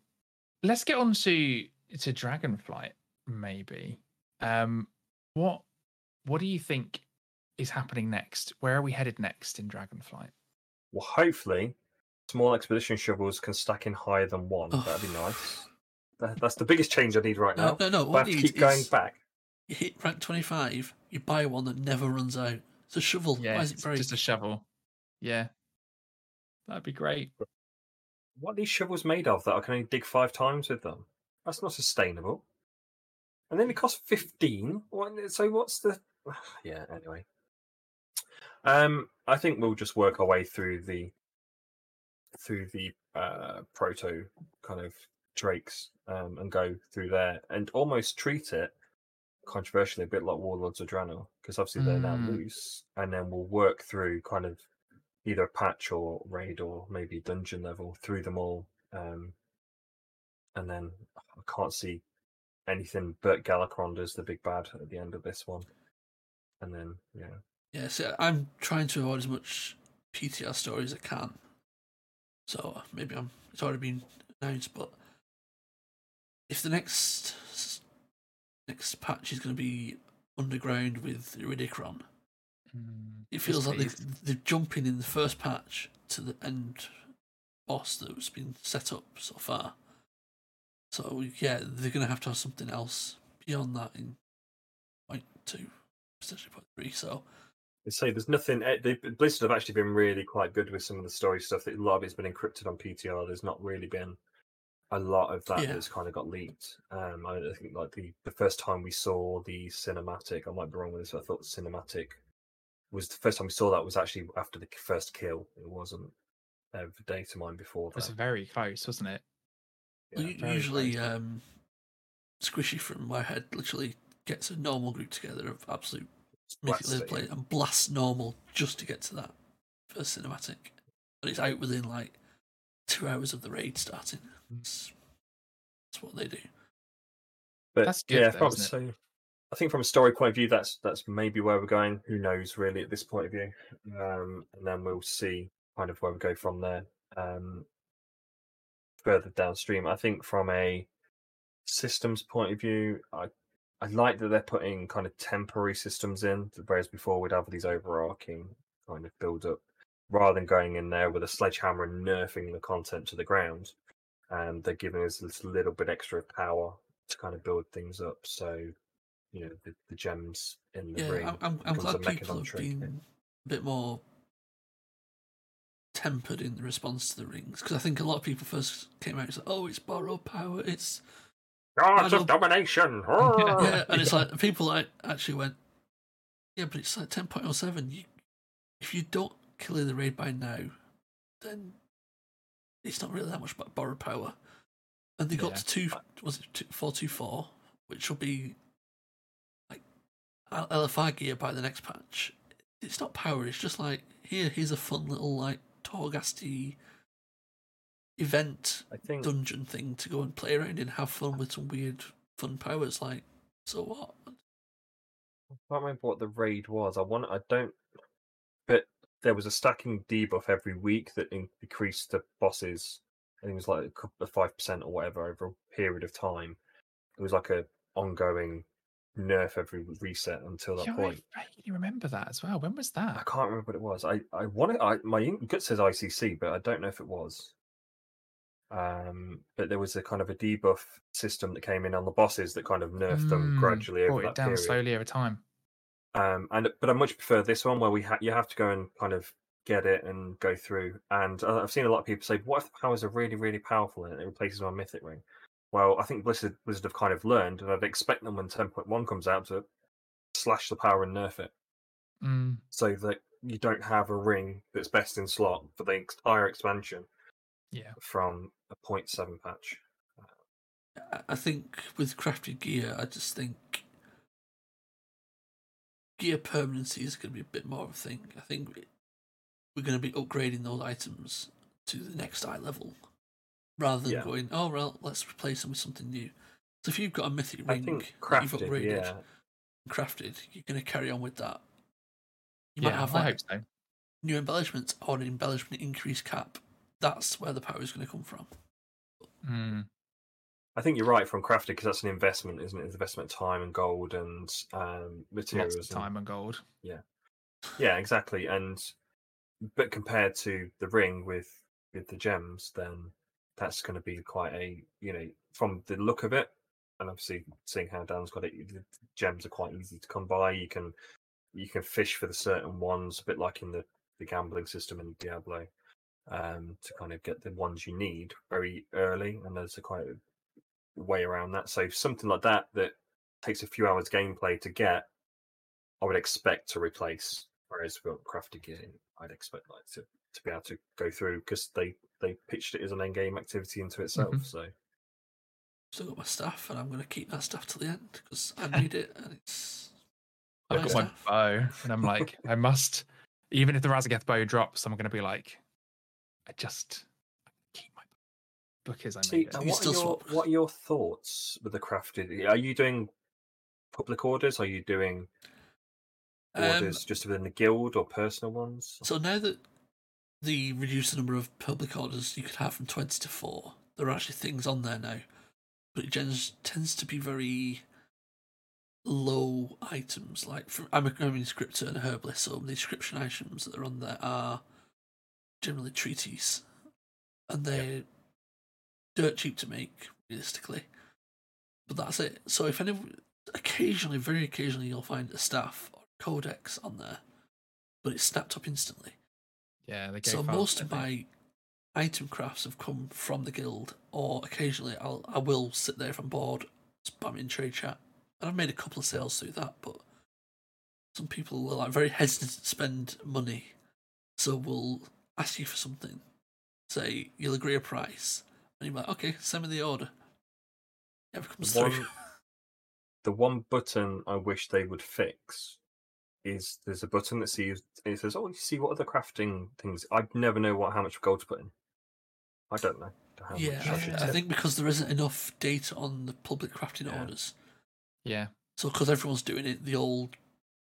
let's get on to to Dragonflight, maybe. Um what what do you think is happening next? Where are we headed next in Dragonflight? Well, hopefully, small expedition shovels can stack in higher than one. Oh. That'd be nice. That, that's the biggest change I need right now. no, no. But I have to keep going back. you hit rank twenty five, you buy one that never runs out. It's a shovel. Yeah, Why is it it's just a shovel. Yeah. That'd be great. What are these shovels made of that I can only dig five times with them? That's not sustainable. And then it costs fifteen. So what's the? Yeah. Anyway, um, I think we'll just work our way through the through the uh, proto kind of drakes um, and go through there and almost treat it controversially a bit like Warlords of Draenor because obviously they're now Mm. loose, and then we'll work through kind of either a patch or raid or maybe dungeon level through them all. Um, and then I can't see anything but Galakrond as the big bad at the end of this one. And then, yeah. Yeah, so I'm trying to avoid as much PTR story as I can. So maybe I'm it's already been announced, but if the next next patch is going to be underground with Iridikron, Mm, it feels like please. they're, jumping in the first patch to the end boss that's been set up so far. So yeah, they're going to have to have something else beyond that in point two, potentially point three. So They say there's nothing. eh, They, Blizzard have actually been really quite good with some of the story stuff. That a lot of it's been encrypted on PTR. There's not really been a lot of that Yeah. that's kind of got leaked. Um, I, I think like the the first time we saw the cinematic, I might be wrong with this. But I thought the cinematic was the first time we saw that was actually after the first kill. It wasn't uh, data mine before It was very close, wasn't it? Yeah, u- usually, um, Squishy from my head literally gets a normal group together of absolute Blasts mythic it, play and blast normal just to get to that first cinematic, and it's out within like two hours of the raid starting. That's, that's what they do. But That's good yeah, though, from, isn't it? so I think from a story point of view, that's that's maybe where we're going. Who knows, really, at this point of view? Um, and then we'll see kind of where we go from there. Um, further downstream, I think from a systems point of view, I I like that they're putting kind of temporary systems in, whereas before we'd have these overarching kind of build up, rather than going in there with a sledgehammer and nerfing the content to the ground. And they're giving us this little bit extra power to kind of build things up. So, you know, the, the gems in the Yeah, ring. I'm, I'm, glad people have been a bit more tempered in the response to the rings because I think a lot of people first came out and said, "Oh, it's borrowed power, it's Gods I of domination! yeah," and it's like people like actually went, "Yeah, but it's like ten point oh seven. You, if you don't kill in the raid by now, then it's not really that much about borrowed power." And they got Yeah. to two, was it two, four two four, which will be like L- LFR gear by the next patch. It's not power. It's just like here, here's a fun little like Torghasty event I think dungeon thing to go and play around and have fun with some weird fun powers. Like, so what? I can't remember what the raid was. I want. I don't. But there was a stacking debuff every week that increased the bosses. I think it was like a couple of five percent or whatever over a period of time. It was like a ongoing nerf every reset until that Yeah, point. I vaguely remember that as well. When was that? I can't remember what it was. I I want it. I my gut says ICC, but I don't know if it was. Um, but there was a kind of a debuff system that came in on the bosses that kind of nerfed them Mm, gradually over that it down period. slowly over time. um and but i much prefer this one where we ha- you have to go and kind of get it and go through and uh, i've seen a lot of people say what if the powers are really really powerful and it replaces my mythic ring well, I think Blizzard Blizzard have kind of learned, and I'd expect them when 10.1 comes out to slash the power and nerf it, Mm, so that you don't have a ring that's best in slot for the entire expansion yeah. from a 0.7 patch. I- I think with crafted gear, I just think gear permanency is going to be a bit more of a thing. I think we're going to be upgrading those items to the next eye level rather than Yeah. going, oh, well, let's replace them with something new. So if you've got a mythic ring think that you've crafted, upgraded, yeah, and crafted, you're going to carry on with that. You might Yeah, have I like hope so. new embellishments or an embellishment increase cap. That's where the power is going to come from. Mm, I think you're right from crafted because that's an investment, isn't it? It's investment time and gold and um, materials. lots of and- time and gold. Yeah, yeah, exactly. And but compared to the ring with with the gems, then that's going to be quite a you know from the look of it, and obviously seeing how Dan's got it, the gems are quite easy to come by. You can you can fish for the certain ones, a bit like in the the gambling system in Diablo, um, to kind of get the ones you need very early, and there's a quite a way around that. So something like that that takes a few hours gameplay to get, I would expect to replace. Whereas with crafted gear, I'd expect like to, to be able to go through because they they pitched it as an end game activity into itself. Mhm. So Still got my stuff, and I'm going to keep that stuff till the end because I need it, and it's. I've nice got my bow, and I'm like, I must. Even if the Raszageth bow drops, I'm going to be like, I just keep my book as I See, made it. You what, are your, swap. what are your thoughts with the crafted? Are you doing public orders? Are you doing Um, orders just within the guild or personal ones? So now that the reduced number of public orders you could have from 20 to 4, there are actually things on there now. But it tends, tends to be very low items. Like, for, I'm a, I'm an inscriptor and a herbalist, so the inscription items that are on there are generally treatises. And they're dirt cheap to make, realistically. But that's it. So if any, occasionally, very occasionally, you'll find a staff or a codex on there, but it's snapped up instantly. Yeah, they go So fast, most of my item crafts have come from the guild, or occasionally I'll I will sit there if I'm bored, spamming trade chat, and I've made a couple of sales through that. But some people were like very hesitant to spend money, so will ask you for something, say you'll agree a price, and you're like, okay, send me the order. Never comes through. One, the one button I wish they would fix is there's a button that sees it says, "Oh, you see what other crafting things." I'd never know what how much gold to put in. I don't know. How yeah, much I, I should I tip. think because there isn't enough data on the public crafting Yeah. orders. Yeah, So, because everyone's doing it, the old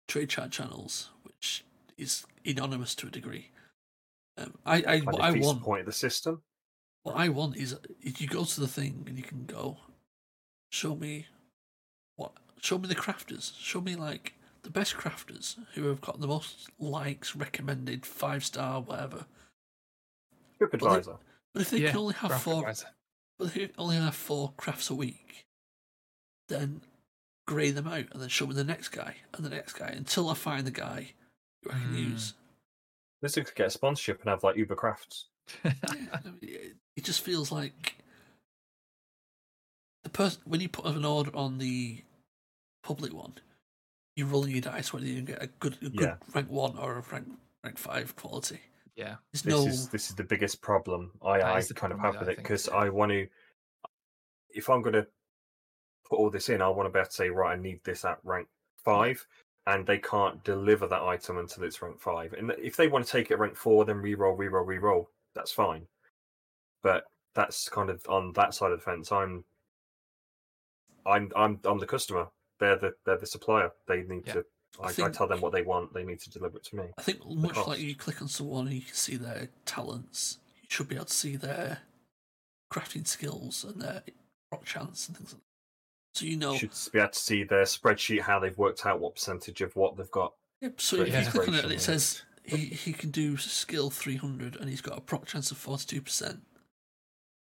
trade chat channels, which is anonymous to a degree. Um, I, I, Kind what I want, point of the system. what I want is, is you go to the thing and you can go, show me what, show me the crafters, show me like the best crafters who have got the most likes, recommended, five star, whatever. TripAdvisor. But if they yeah. can only have four, wise. but if they only have four crafts a week, then grey them out and then show me the next guy and the next guy until I find the guy who I can Mm. use. This could get a sponsorship and have like Uber Crafts. Yeah, I mean, it, it just feels like the person when you put an order on the public one, you're rolling your dice whether you can get a good, a good Yeah. rank one or a rank rank five quality. yeah, There's This no is this is the biggest problem I, That I is the kind of have with with it, it because. I want to. If I'm going to put all this in, I want to be able to say, right, I need this at rank five, and they can't deliver that item until it's rank five. And if they want to take it rank four, then re-roll, re-roll, re-roll. That's fine. But that's kind of on that side of the fence. I'm, I'm, I'm, I'm the customer. They're the they're the supplier. They need Yeah. to. I I, I tell them what they want. They need to deliver it to me. I think much like you click on someone and you can see their talents, you should be able to see their crafting skills and their proc chance and things like that. So you know should be able to see their spreadsheet how they've worked out what percentage of what they've got. Yep. So Great if you click on it it says he, he can do skill 300 and he's got a proc chance of 42%,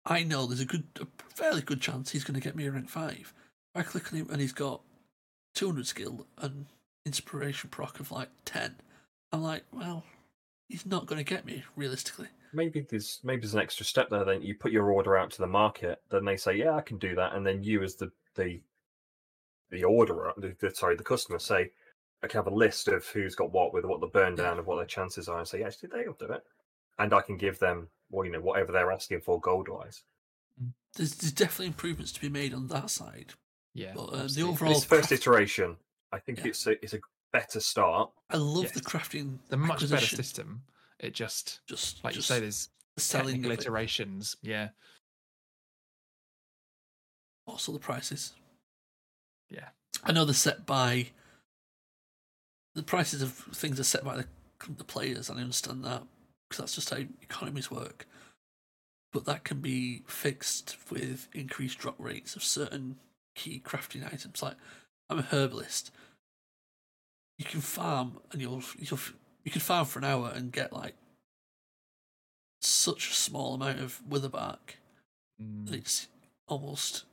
I know there's a good, a fairly good chance he's going to get me a rank 5. If I click on him and he's got 200 skill and inspiration proc of like 10, I'm like, well, he's not going to get me realistically. Maybe there's maybe there's an extra step there. Then you put your order out to the market. Then they say, "Yeah, I can do that," and then you, as the the the orderer, the, the, sorry, the customer, say, "I can have a list of who's got what with what the burn down of what their chances are," and say, "Yeah, actually, they'll do it," and I can give them, well, you know, whatever they're asking for gold wise. There's, there's definitely improvements to be made on that side. Yeah. But uh, the overall, This first craft- iteration, I think Yeah. it's a it's a better start. I love the crafting. the much better system. It just Just like just you say, there's selling technical of it. iterations. Yeah. Also the prices. Yeah. I know they're set by the prices of things are set by the, the players, and I understand that because that's just how economies work. But that can be fixed with increased drop rates of certain key crafting items. Like I'm a herbalist. You can farm and you'll you'll you can farm for an hour and get like such a small amount of writhebark Mm, that it's almost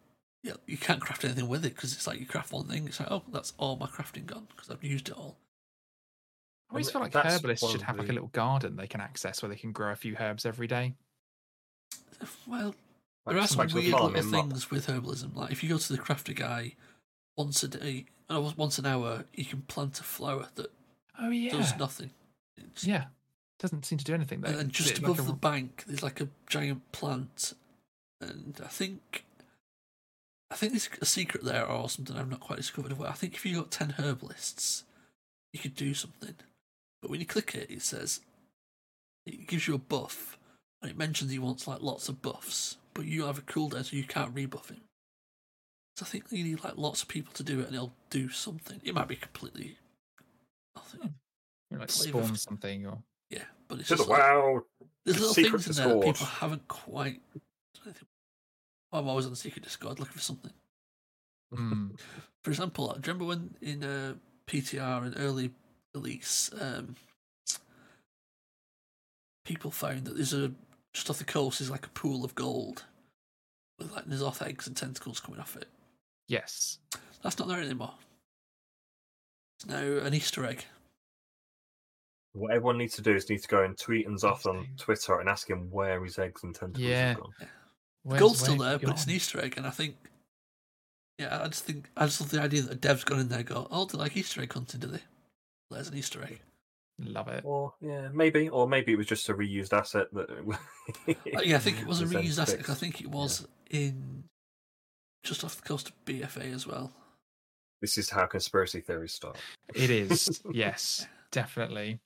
yeah you can't craft anything with it because it's like you craft one thing it's like oh that's all my crafting gone because I've used it all I always feel like that's herbalists one should have like a little garden they can access where they can grow a few herbs every day. well Like there are some like the weird little in Muck. things with herbalism like if you go to the crafter guy once a day uh, once an hour you can plant a flower that Oh yeah. does nothing it's, Yeah. Doesn't seem to do anything though. and then just above like a the bank there's like a giant plant and I think I think there's a secret there or something I've not quite discovered. Where I think if you got ten herbalists, you could do something. But when you click it, it says it gives you a buff, and it mentions he wants like lots of buffs, but you have a cooldown, so you can't rebuff him. So I think you need like lots of people to do it, and it'll do something. It might be completely nothing. you know, like flavour spawn of- something or Yeah, but it's To the just like, wow! there's little things in there that people haven't quite. I'm always on the secret Discord looking for something. Mm, For example, do you remember when in uh, PTR and early release, um, people found that there's a just off the coast is like a pool of gold with like N'Zoth eggs and tentacles coming off it. yes. That's not there anymore. It's now an Easter egg. What everyone needs to do is need to go and tweet N'Zoth on Twitter and ask him where his eggs and tentacles Yeah. have gone. Where's- Gold's still there, but it's an? Easter egg, and I think, yeah, I just think I just love the idea that a dev's gone in there, and go, oh, they like Easter egg hunting, do they? There's an Easter egg. Love it. Or yeah, maybe, or maybe it was just a reused asset that. Uh, yeah, I think it was a then reused asset. 'cause I think it was in just off the coast of BFA as well. This is how conspiracy theories start. It is. yes, definitely.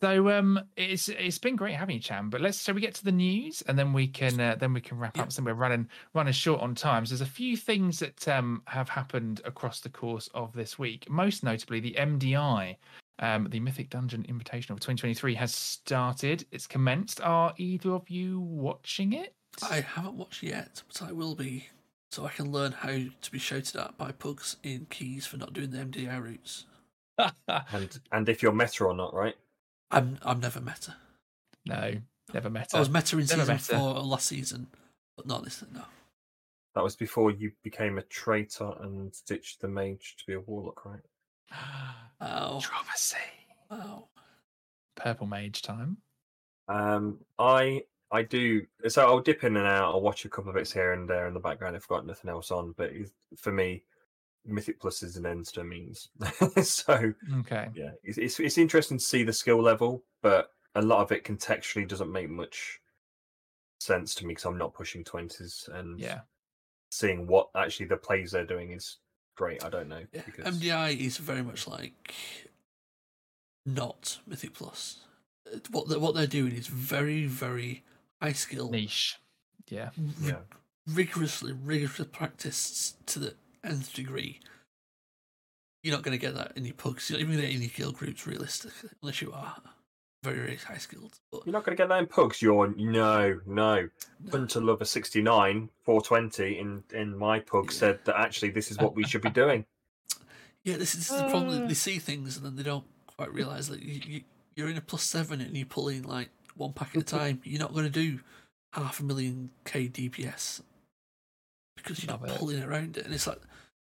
So um it's it's been great having you, Cham. But let's shall we get to the news and then we can uh, then we can wrap Yeah. up. So we're running running short on times. There's a few things that um have happened across the course of this week. Most notably, the MDI, um, the Mythic Dungeon Invitational of 2023 has started. It's commenced. Are either of you watching it? I haven't watched yet, but I will be, so I can learn how to be shouted at by pugs in keys for not doing the MDI routes. And and if you're meta or not, right? I'm I'm never meta. no, never met. Her. I was meta in Never season meta. four last season, but not this. No. That was before you became a traitor and ditched the mage to be a warlock, right? Oh, Controversy. oh. Purple Mage time. Um, I I do. So I'll dip in and out. I'll watch a couple of bits here and there in the background if I've got nothing else on. But for me, Mythic Plus is an ends to means. so Okay. yeah, it's, it's it's interesting to see the skill level, but a lot of it contextually doesn't make much sense to me because I'm not pushing twenties and Yeah. seeing what actually the plays they're doing is great. I don't know. Yeah, because- MDI is very much like not Mythic Plus. Uh, What they what they're doing is very very high skill, Niche. Yeah. ri- Yeah. rigorously rigorously practiced to the nth degree. You're not going to get that in your pugs. You're not even going to get it in your guild groups realistically, unless you are very very high skilled. But You're not going to get that in pugs. You're no, no. no. Hunter Lover 69, 420 in, in my pug Yeah. said that actually this is what we should be doing. Yeah, this is the problem. Uh. They see things and then they don't quite realize that you, you, you're in a plus seven and you're pulling like one pack at a time. You're not going to do half a million k DPS because you're Love not it. pulling around it. And it's like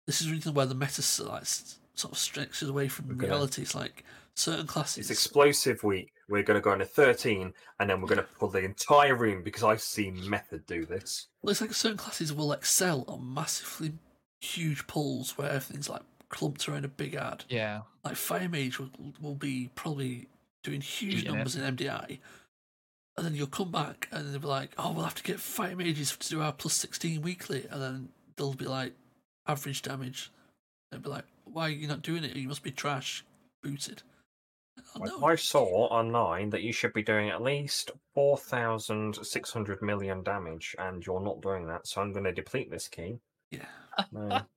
this is the reason why the meta like sort of stretches away from We're reality. It's like certain classes. It's explosive week. We're going to go into 13, and then we're going to pull the entire room because I've seen Method do this. Looks like certain classes will excel on massively huge pulls where everything's like clumped around a big ad. Yeah. Like Fire Mage will, will be probably doing huge Eating it. numbers in MDI. And then you'll come back and they'll be like, oh, we'll have to get Fire Mages to do our plus 16 weekly. And then they'll be like, average damage. They'd be like, why are you not doing it? You must be trash booted. Oh, no. I saw online that you should be doing at least 4,600 million damage, and you're not doing that, so I'm going to deplete this key. Yeah. No.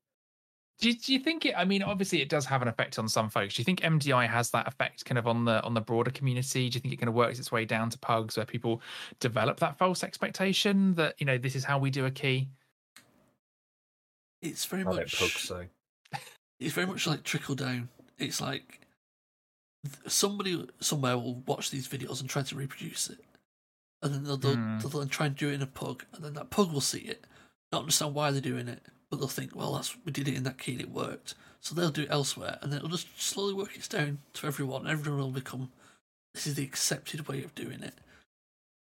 Do you, do you think it? I mean, obviously, it does have an effect on some folks. Do you think MDI has that effect kind of on the on the broader community? Do you think it kind of works its way down to pugs where people develop that false expectation that you know this is how we do a key? It's very much. so. it's very much like trickle down. It's like somebody somewhere will watch these videos and try to reproduce it, and then they'll, they'll, Hmm. they'll try and do it in a pug, and then that pug will see it, not understand why they're doing it, but they'll think, well, that's we did it in that key and it worked, so they'll do it elsewhere, and then it'll just slowly work its down to everyone. Everyone will become this is the accepted way of doing it.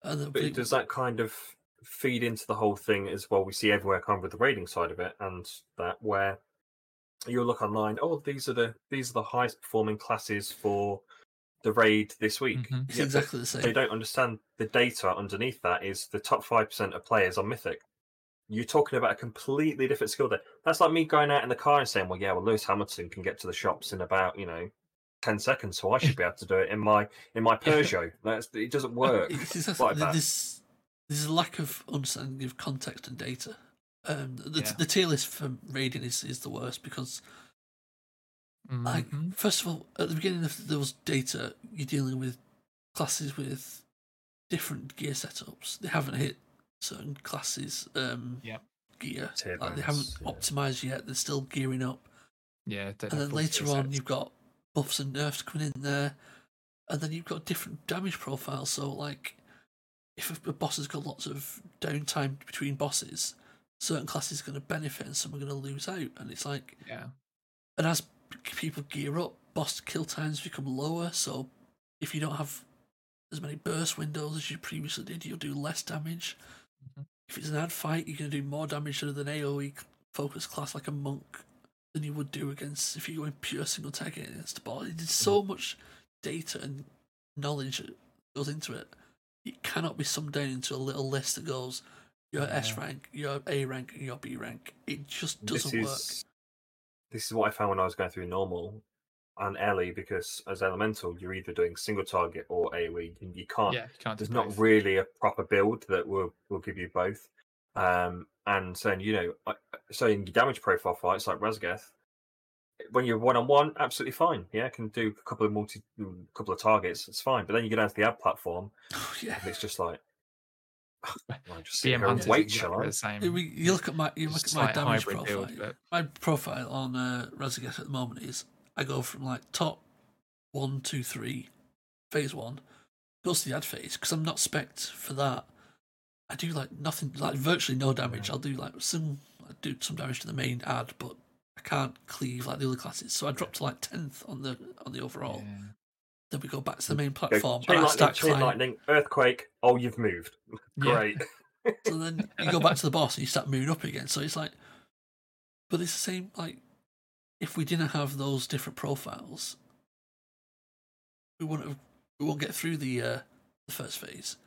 And But does that kind of feed into the whole thing as well? We see everywhere kind of with the rating side of it, and that where you'll look online. Oh, these are the these are the highest performing classes for the raid this week. Mhm. it's Yeah, exactly the same. They don't understand the data underneath that is the top five percent of players on Mythic. You're talking about a completely different skill there. That's like me going out in the car and saying, "Well, yeah, well, Lewis Hamilton can get to the shops in about you know ten seconds, so I should be able to do it in my in my Peugeot." That's it doesn't work. Like that. There's, there's a lack of understanding of context and data. Um, the, Yeah. the tier list for raiding is, is the worst because, like, Mhm. first of all, at the beginning of those data, you're dealing with classes with different gear setups. They haven't hit certain classes um, Yep. gear. Like, they haven't yeah. optimized yet. They're still gearing up. yeah, and then later on you've got buffs and nerfs coming in there and then you've got different damage profiles so like if a- boss has got lots of downtime between bosses certain classes are going to benefit and some are going to lose out. And it's like yeah, and as people gear up boss kill times become lower. So if you don't have as many burst windows as you previously did you'll do less damage. Mhm. if it's an ad fight you're going to do more damage than an aoe focus class like a monk than you would do against if you go in pure single target against the boss. There's so much data and knowledge that goes into it it cannot be summed down into a little list that goes you're S rank, you're A rank, and you're B rank. It just doesn't is work. this is what I found when I was going through normal and Ellie because as elemental you're either doing single target or AoE. and you can't. yeah. You can't do There's not both. really a proper build that will will give you both. Um, and saying you know, I- so in your damage profile fights like Raszageth, when you're one on one, absolutely fine. Yeah, can do a couple of multi, couple of targets. It's fine. But then you get down to the ad platform, Oh, yeah. and it's just like. I just sit BM here and Hunters wait, shall exactly I? the same. You look at my you look at my damage profile. build, but My profile on uh, Raszageth at the moment is I go from like top one, two, three, phase one, goes to the ad phase because I'm not spec for that. I do like nothing, like virtually no damage. I'll do like some, I do some damage to the main ad, but I can't cleave like the other classes. So I dropped to like tenth on the on the overall. yeah. Then we go back to the main Go, platform, chain and I lightning, start chain lightning, earthquake. Oh, you've moved. Yeah. Great. So then you go back to the boss and you start moving up again. So it's like, but it's the same. Like, if we didn't have those different profiles, we wouldn't have, we won't get through the uh, the first phase.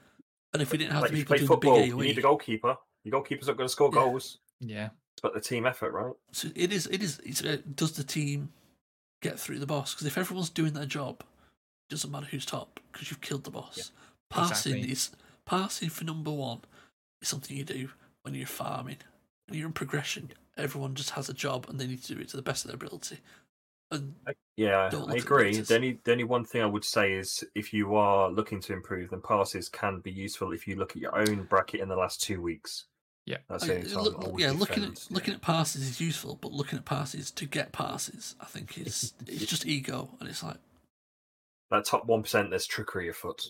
And if we didn't have Like the if you people play doing the big football, AOE, you need a goalkeeper. Your goalkeeper's not going to score Yeah. goals. Yeah. About the team effort, right? so it is. It is. It's, uh, does the team get through the boss? Because if everyone's doing their job, it doesn't matter who's top because you've killed the boss. Parsing exactly. is parsing for number one is something you do when you're farming. When you're in progression, everyone just has a job and they need to do it to the best of their ability. And Yeah, I agree. The only, the only one thing I would say is if you are looking to improve, then parses can be useful if you look at your own bracket in the last two weeks. Yeah. That's like, the only time look- I would yeah, looking defend, at looking at parses is useful, but looking at parses to get parses, I think is it's just ego, and it's like, that top one percent. There's trickery afoot.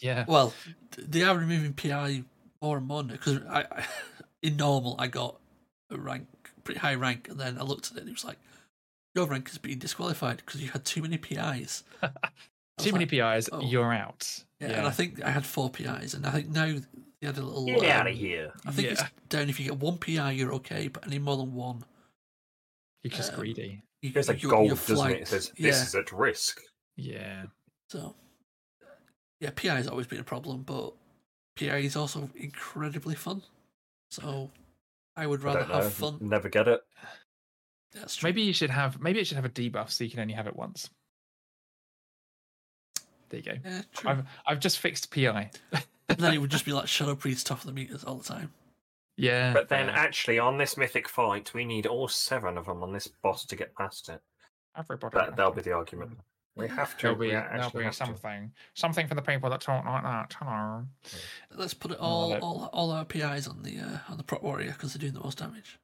Yeah. well, th- they are removing PI more and more because I, I, in normal I got a rank, pretty high rank, and then I looked at it and it was like, your rank has been disqualified because you had too many PIs. Too many like, PIs, oh. you're out. Yeah, and I think I had four PIs, and I think now they had a little. Get out um, of here. I think it's down if you get one PI, you're okay, but any more than one, you're just um, greedy. you, It goes like you're, gold, you're doesn't it? It says yeah, this is at risk. Yeah. so yeah, PI has always been a problem, but PI is also incredibly fun. So I would rather don't have fun. Never get it. That's true. Maybe you should have maybe it should have a debuff so you can only have it once. There you go. Yeah, true. I've I've just fixed PI. And then it would just be like Shadow Priest top of the meters all the time. yeah. But then, fair. actually, on this mythic fight, we need all seven of them on this boss to get past it. everybody That that'll be the argument. We have to. There'll be, we there'll be have to. something. Something for the people that talk like that. Hello. Let's put it all all, all our PIs on the uh, on the prot warrior because they're doing the most damage.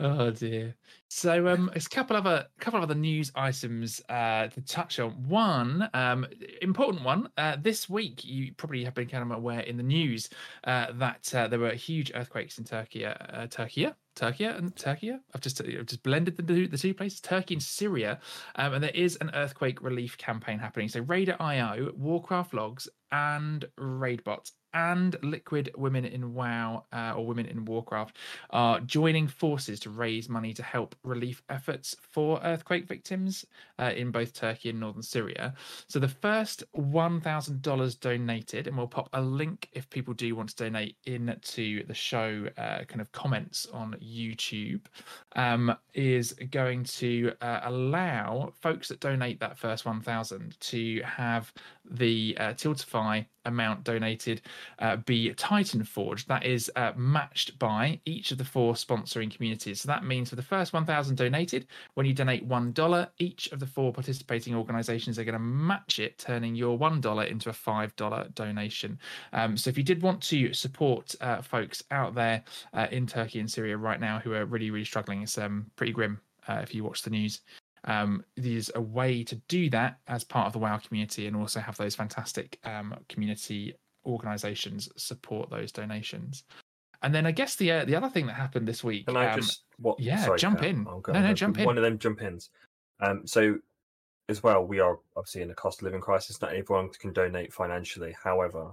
Oh dear. So um there's a couple other couple of other news items uh to touch on. One um important one uh this week you probably have been kind of aware in the news uh that uh, there were huge earthquakes in Turkey uh, uh, Turkey Turkey and Turkey. I've just I've just blended the two, the two places, Turkey and Syria, um, and there is an earthquake relief campaign happening. So Raider IO, Warcraft Logs, and Raidbot and Liquid Women in WoW uh, or Women in Warcraft are joining forces to raise money to help relief efforts for earthquake victims uh, in both Turkey and northern Syria. So the first $1,000 donated, and we'll pop a link if people do want to donate into the show uh, kind of comments on YouTube, um, is going to uh, allow folks that donate that first 1,000 to have the uh, Tiltify amount donated uh, be Titan Forged. That is uh, matched by each of the four sponsoring communities. So that means for the first 1,000 donated, when you donate $1, each of the four participating organizations are going to match it, turning your $1 into a $5 donation. Um, so if you did want to support uh, folks out there uh, in Turkey and Syria right now who are really, really struggling, it's um, pretty grim uh, if you watch the news. Um, there's a way to do that as part of the WoW community and also have those fantastic um, community organizations support those donations. And then I guess the uh, the other thing that happened this week. Can I um, just what? yeah, sorry, jump in. Go No, no, jump in. One of them jump ins. Um, so as well, we are obviously in a cost of living crisis. Not everyone can donate financially. However,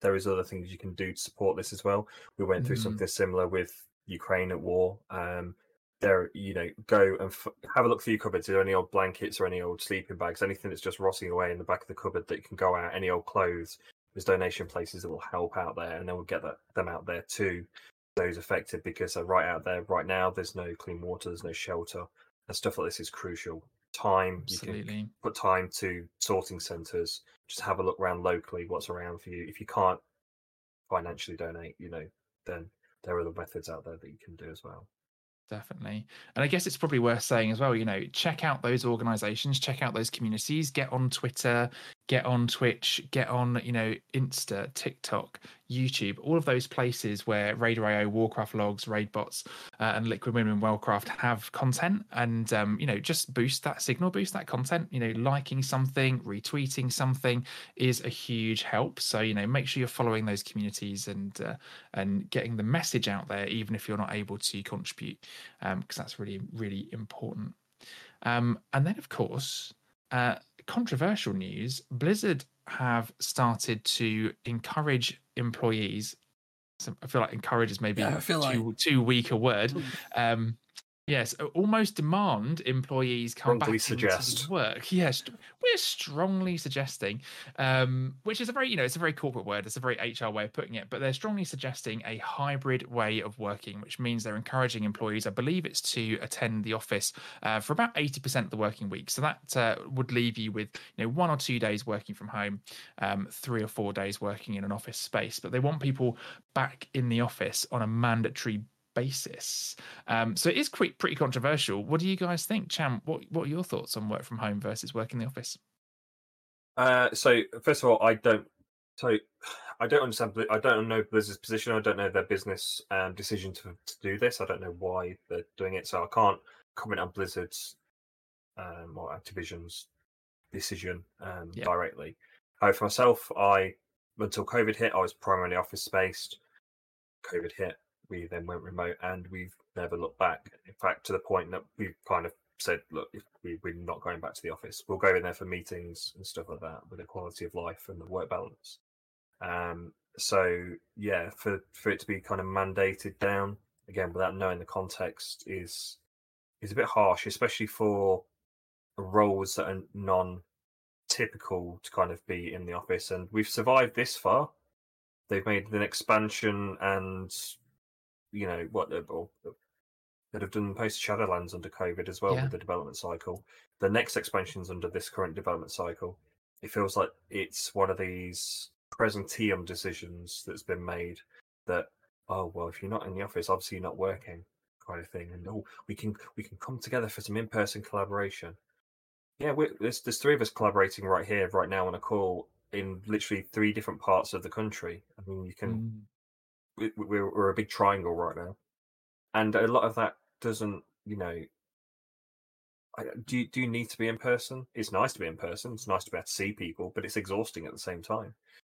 there is other things you can do to support this as well. We went through Mhm. something similar with Ukraine at war. Um, there, you know, go and f- have a look through your cupboards. Are there any old blankets or any old sleeping bags? Anything that's just rotting away in the back of the cupboard that you can go out? Any old clothes? There's donation places that will help out there, and then we'll get that, them out there too. Those affected because uh, right out there, right now, there's no clean water, there's no shelter, and stuff like this is crucial. Time, you can absolutely. put time to sorting centres. Just have a look around locally, what's around for you. If you can't financially donate, you know, then there are other methods out there that you can do as well. Definitely. And i guess it's probably worth saying as well you know check out those organizations check out those communities get on twitter get on twitch get on you know insta tiktok youtube all of those places where raider io warcraft logs raid bots uh, and liquid women wellcraft have content and um, you know just boost that signal boost that content. You know liking something retweeting something is a huge help. So you know make sure you're following those communities and uh, and getting the message out there even if you're not able to contribute because that's really really important. Um, and then of course uh, controversial news blizzard have started to encourage employees i feel like encourage is maybe Yeah, I feel too, too weak a word um, yes almost demand employees come Strongly back suggest. into work yes we're strongly suggesting um, which is a very you know it's a very corporate word it's a very hr way of putting it but they're strongly suggesting a hybrid way of working which means they're encouraging employees i believe it's to attend the office uh, for about 80% of the working week so that uh, would leave you with you know one or two days working from home um, three or four days working in an office space but they want people back in the office on a mandatory basis um, so it is quite pretty controversial what do you guys think cham what, what are your thoughts on work from home versus work in the office Uh, so first of all, I don't. So I don't understand. I don't know Blizzard's position. I don't know their business um, decision to, to do this. I don't know why they're doing it. So I can't comment on Blizzard's um, or Activision's decision um, Yeah. directly. However, for myself, I until COVID hit, I was primarily office based. COVID hit, we then went remote, and we've never looked back. In fact, to the point that we've kind of said, look, if we, we're not going back to the office. We'll go in there for meetings and stuff like that with the quality of life and the work balance. Um, so yeah, for for it to be kind of mandated down again without knowing the context is is a bit harsh, especially for roles that are non typical to kind of be in the office. And we've survived this far. They've made an expansion and you know what or, that have done post Shadowlands under COVID as well Yeah. with the development cycle. The next expansions under this current development cycle. It feels like it's one of these presenteeism decisions that's been made that oh well if you're not in the office obviously you're not working kind of thing and oh we can we can come together for some in-person collaboration yeah there's, there's three of us collaborating right here right now on a call in literally three different parts of the country i mean you can Mm. We, we're, we're a big triangle right now and a lot of that doesn't you know I, do, you, do you need to be in person it's nice to be in person it's nice to be able to see people but it's exhausting at the same time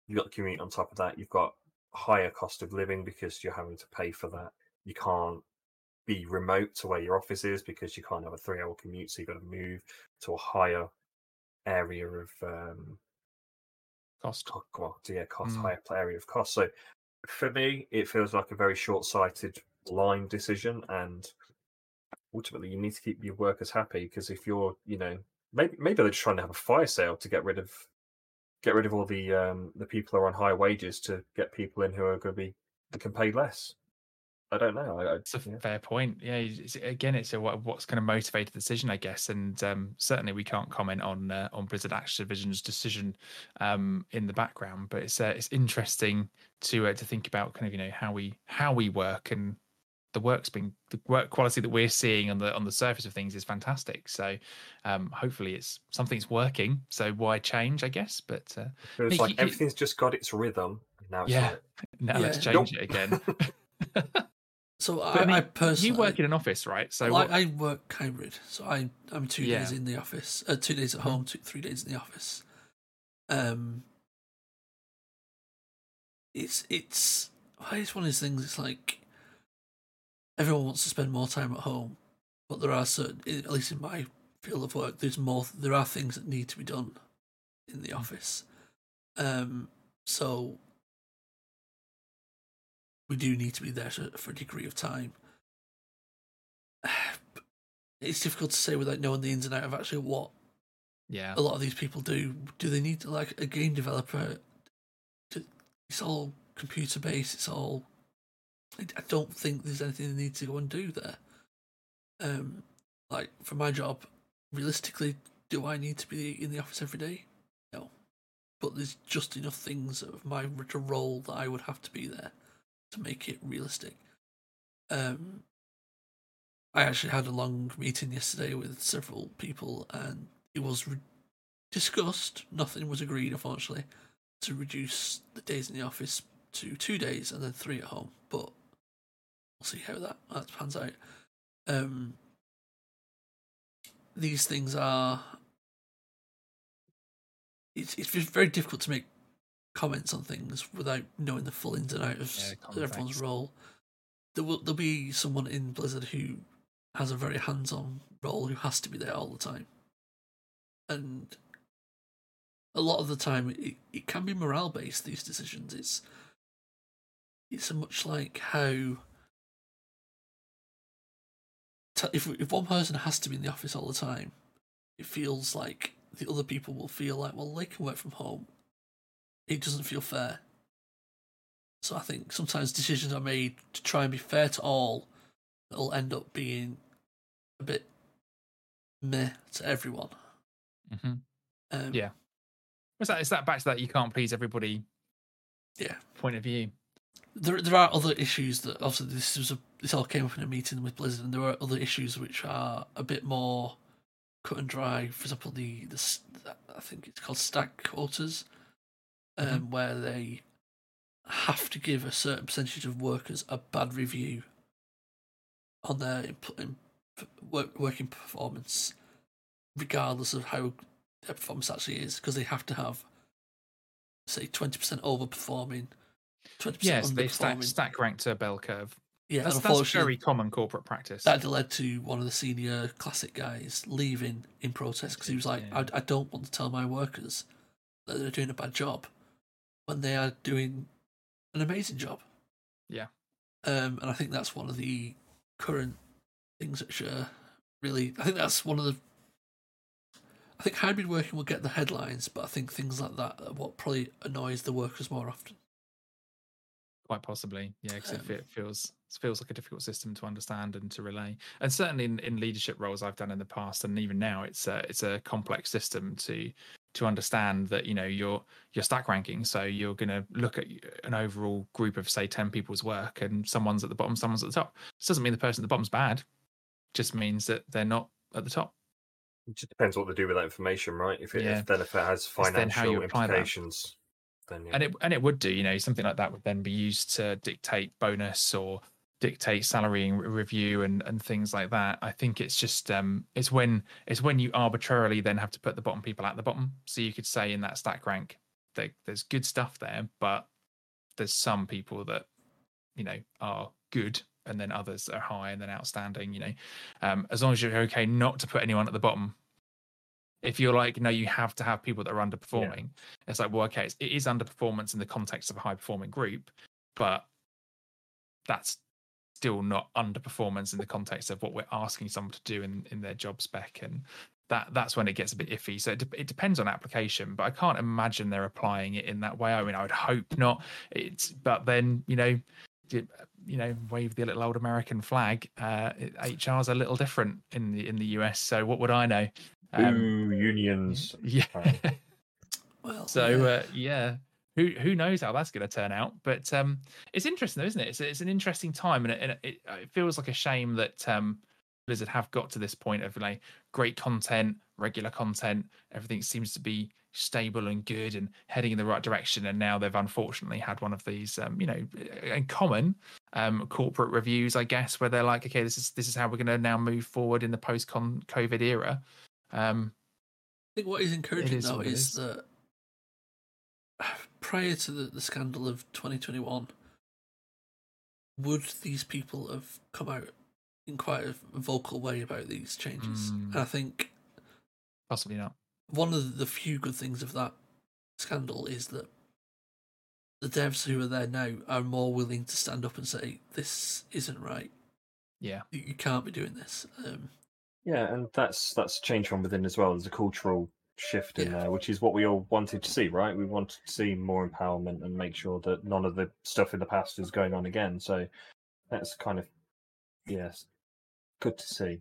you've got the commute on top of that you've got higher cost of living because you're having to pay for that you can't be remote to where your office is because you can't have a three hour commute so you've got to move to a higher area of um Cost. co- well, yeah, cost Mm. higher area of cost. So for me, it feels like a very short-sighted line decision, and ultimately, you need to keep your workers happy because if you're, you know, maybe maybe they're just trying to have a fire sale to get rid of get rid of all the um the people who are on high wages to get people in who are going to be can pay less. I don't know. I, I, It's a yeah. fair point. Yeah, it's, again, it's a what, what's kind of motivated the decision, I guess, and um, certainly we can't comment on uh, on Blizzard Activision's decision um, in the background, but it's uh, it's interesting to uh, to think about kind of you know how we how we work and the work's been the work quality that we're seeing on the on the surface of things is fantastic. So um, hopefully it's something's working. So why change? I guess, but uh, Feels you- like you- everything's just got its rhythm. Now it's Yeah. like, now let's change Nope. it again. So But, I, I mean, I personally, you work in an office, right? So well, I, I work hybrid. So I I'm two Yeah. days in the office, uh, two days at Mhm. home, two, three days in the office. Um, it's it's it's one of these things. It's like everyone wants to spend more time at home, but there are certain, at least in my field of work, there's more. There are things that need to be done in the office. Um, so we do need to be there to, for a degree of time. It's difficult to say without knowing the ins and out of actually what yeah, a lot of these people do. Do they need to, like a game developer? To, it's all computer based. It's all. I, don't think there's anything they need to go and do there. Um, like for my job, realistically, do I need to be in the office every day? No, but there's just enough things of my role that I would have to be there to make it realistic. Um, I actually had a long meeting yesterday with several people, and it was re- discussed. Nothing was agreed, unfortunately, to reduce the days in the office to two days and then three at home. But we'll see how that, that pans out. Um, these things are. It's it's very difficult to make comments on things without knowing the full ins and outs Yeah, of everyone's role. There will there'll be someone in Blizzard who has a very hands-on role who has to be there all the time, and a lot of the time it, it can be morale based. These decisions, it's it's much like how if if one person has to be in the office all the time, it feels like the other people will feel like well they can work from home. It doesn't feel fair. So I think sometimes decisions are made to try and be fair to all that'll end up being a bit meh to everyone. hmm Um, Yeah. What's that? Is that back to that you can't please everybody yeah. point of view? There, there are other issues that obviously this was a this all came up in a meeting with Blizzard, and there are other issues which are a bit more cut and dry. For example, the the I think it's called stack quotas, um, where they have to give a certain percentage of workers a bad review on their impl- in, work, working performance, regardless of how their performance actually is, because they have to have say twenty percent overperforming. 20% Yes, they stack, underperforming. stack ranked to a bell curve. Yeah, That's, that's very common corporate practice. that led to one of the senior classic guys leaving in protest because he was like, Yeah. I, I don't want to tell my workers that they're doing a bad job when they are doing an amazing job. Yeah. Um, and I think that's one of the current things that Sure really. I think that's one of the. I think hybrid working will get the headlines, but I think things like that are what probably annoys the workers more often. Quite possibly, yeah, because Um, it feels it feels like a difficult system to understand and to relay. And certainly in, in leadership roles I've done in the past, and even now, it's a it's a complex system to to understand that you know your your stack ranking. So you're going to look at an overall group of say ten people's work, and someone's at the bottom, someone's at the top. This doesn't mean the person at the bottom's bad. Just means that they're not at the top. It just depends what they do with that information, right? If it Yeah. if then if it has financial implications, then yeah. and it and it would do you know something like that would then be used to dictate bonus or dictate salary and review and and things like that i think it's just um it's when it's when you arbitrarily then have to put the bottom people at the bottom. So you could say in that stack rank that there's good stuff there but there's some people that you know are good and then others are high and then outstanding you know. Um as long as you're okay not to put anyone at the bottom. If you're like no you have to have people that are underperforming it's like well okay it's, it is underperformance in the context of a high performing group but that's still not underperformance in the context of what we're asking someone to do in in their job spec and that that's when it gets a bit iffy. So it, de- it depends on application but i can't imagine they're applying it in that way. I mean i would hope not. It's but then you know you, you know wave the little old american flag uh hr's a little different in the in the us so what would i know? Um, Ooh, unions. yeah. Well, so yeah. uh, yeah, who who knows how that's going to turn out? But um, it's interesting, though, isn't it? It's it's an interesting time, and it, and it, it feels like a shame that um, Blizzard have got to this point of like great content, regular content, everything seems to be stable and good and heading in the right direction, and now they've unfortunately had one of these, um, you know, in common um, corporate reviews, I guess, where they're like, okay, this is this is how we're going to now move forward in the post COVID era. Um, I think what is encouraging is though is, is. that prior to the, the scandal of 2021, would these people have come out in quite a vocal way about these changes? Mm. And I think possibly not. one of the few good things of that scandal is that the devs who are there now are more willing to stand up and say, this isn't right. Yeah. You, you can't be doing this. Um, Yeah, and that's that's change from within as well. There's a cultural shift in Yeah. there, which is what we all wanted to see, right? We wanted to see more empowerment and make sure that none of the stuff in the past is going on again. So that's kind of yes, good to see.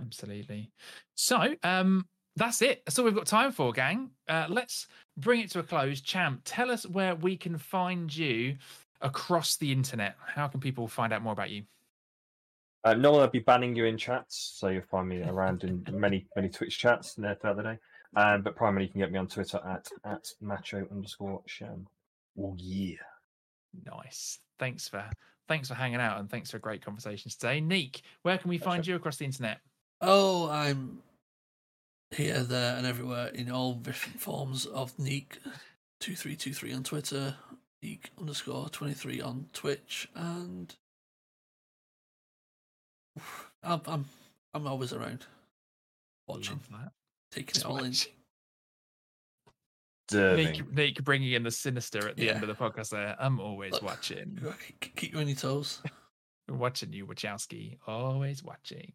Absolutely. So, um, that's it. That's all we've got time for, gang. Uh, let's bring it to a close. Cham, tell us where we can find you across the internet. How can people find out more about you? Uh, Noel, I'll be banning you in chats, so you'll find me around in many many Twitch chats there throughout the day. Um, but primarily, you can get me on Twitter at at macho underscore sham. Oh yeah. Nice. Thanks for thanks for hanging out and thanks for great conversations today. Neek, where can we find Pleasure. you across the internet? Oh, I'm here, there, and everywhere in all different forms of Neek two three two three on Twitter, Neek underscore twenty three on Twitch, and I'm I'm I'm always around, watching, Love that. Taking Just it all in. watch. Serving. Neek, Neek bringing in the sinister at the end of the podcast there. I'm always Look, watching. Keep- Keep you on your toes. watching you, Wazowski. Always watching.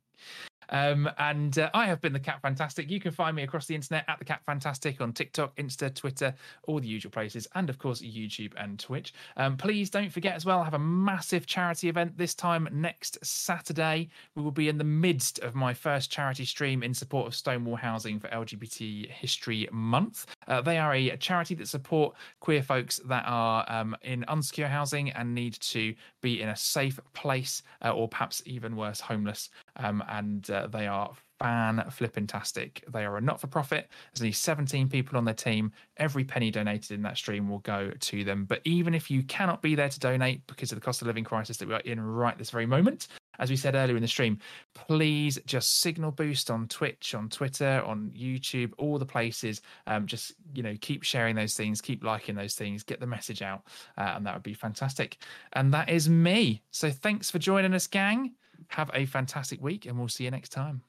Um, and uh, I have been the Kap Fantastic. You can find me across the internet at the Kap Fantastic on TikTok, Insta, Twitter, all the usual places, and of course YouTube and Twitch. Um, please don't forget as well, I have a massive charity event this time next Saturday. We will be in the midst of my first charity stream in support of Stonewall Housing for LGBT History Month. Uh, they are a charity that support queer folks that are um, in unsecure housing and need to be in a safe place, uh, or perhaps even worse, homeless. Um, and uh, they are fan flipping tastic. They are a not for profit. There's only 17 people on their team. Every penny donated in that stream will go to them. But even if you cannot be there to donate because of the cost of living crisis that we are in right this very moment, as we said earlier in the stream, please just signal boost on Twitch, on Twitter, on YouTube, all the places. Um, just you know, keep sharing those things, keep liking those things, get the message out, uh, and that would be fantastic. And that is me. So thanks for joining us, gang. Have a fantastic week, and we'll see you next time.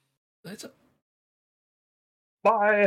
Later. Bye.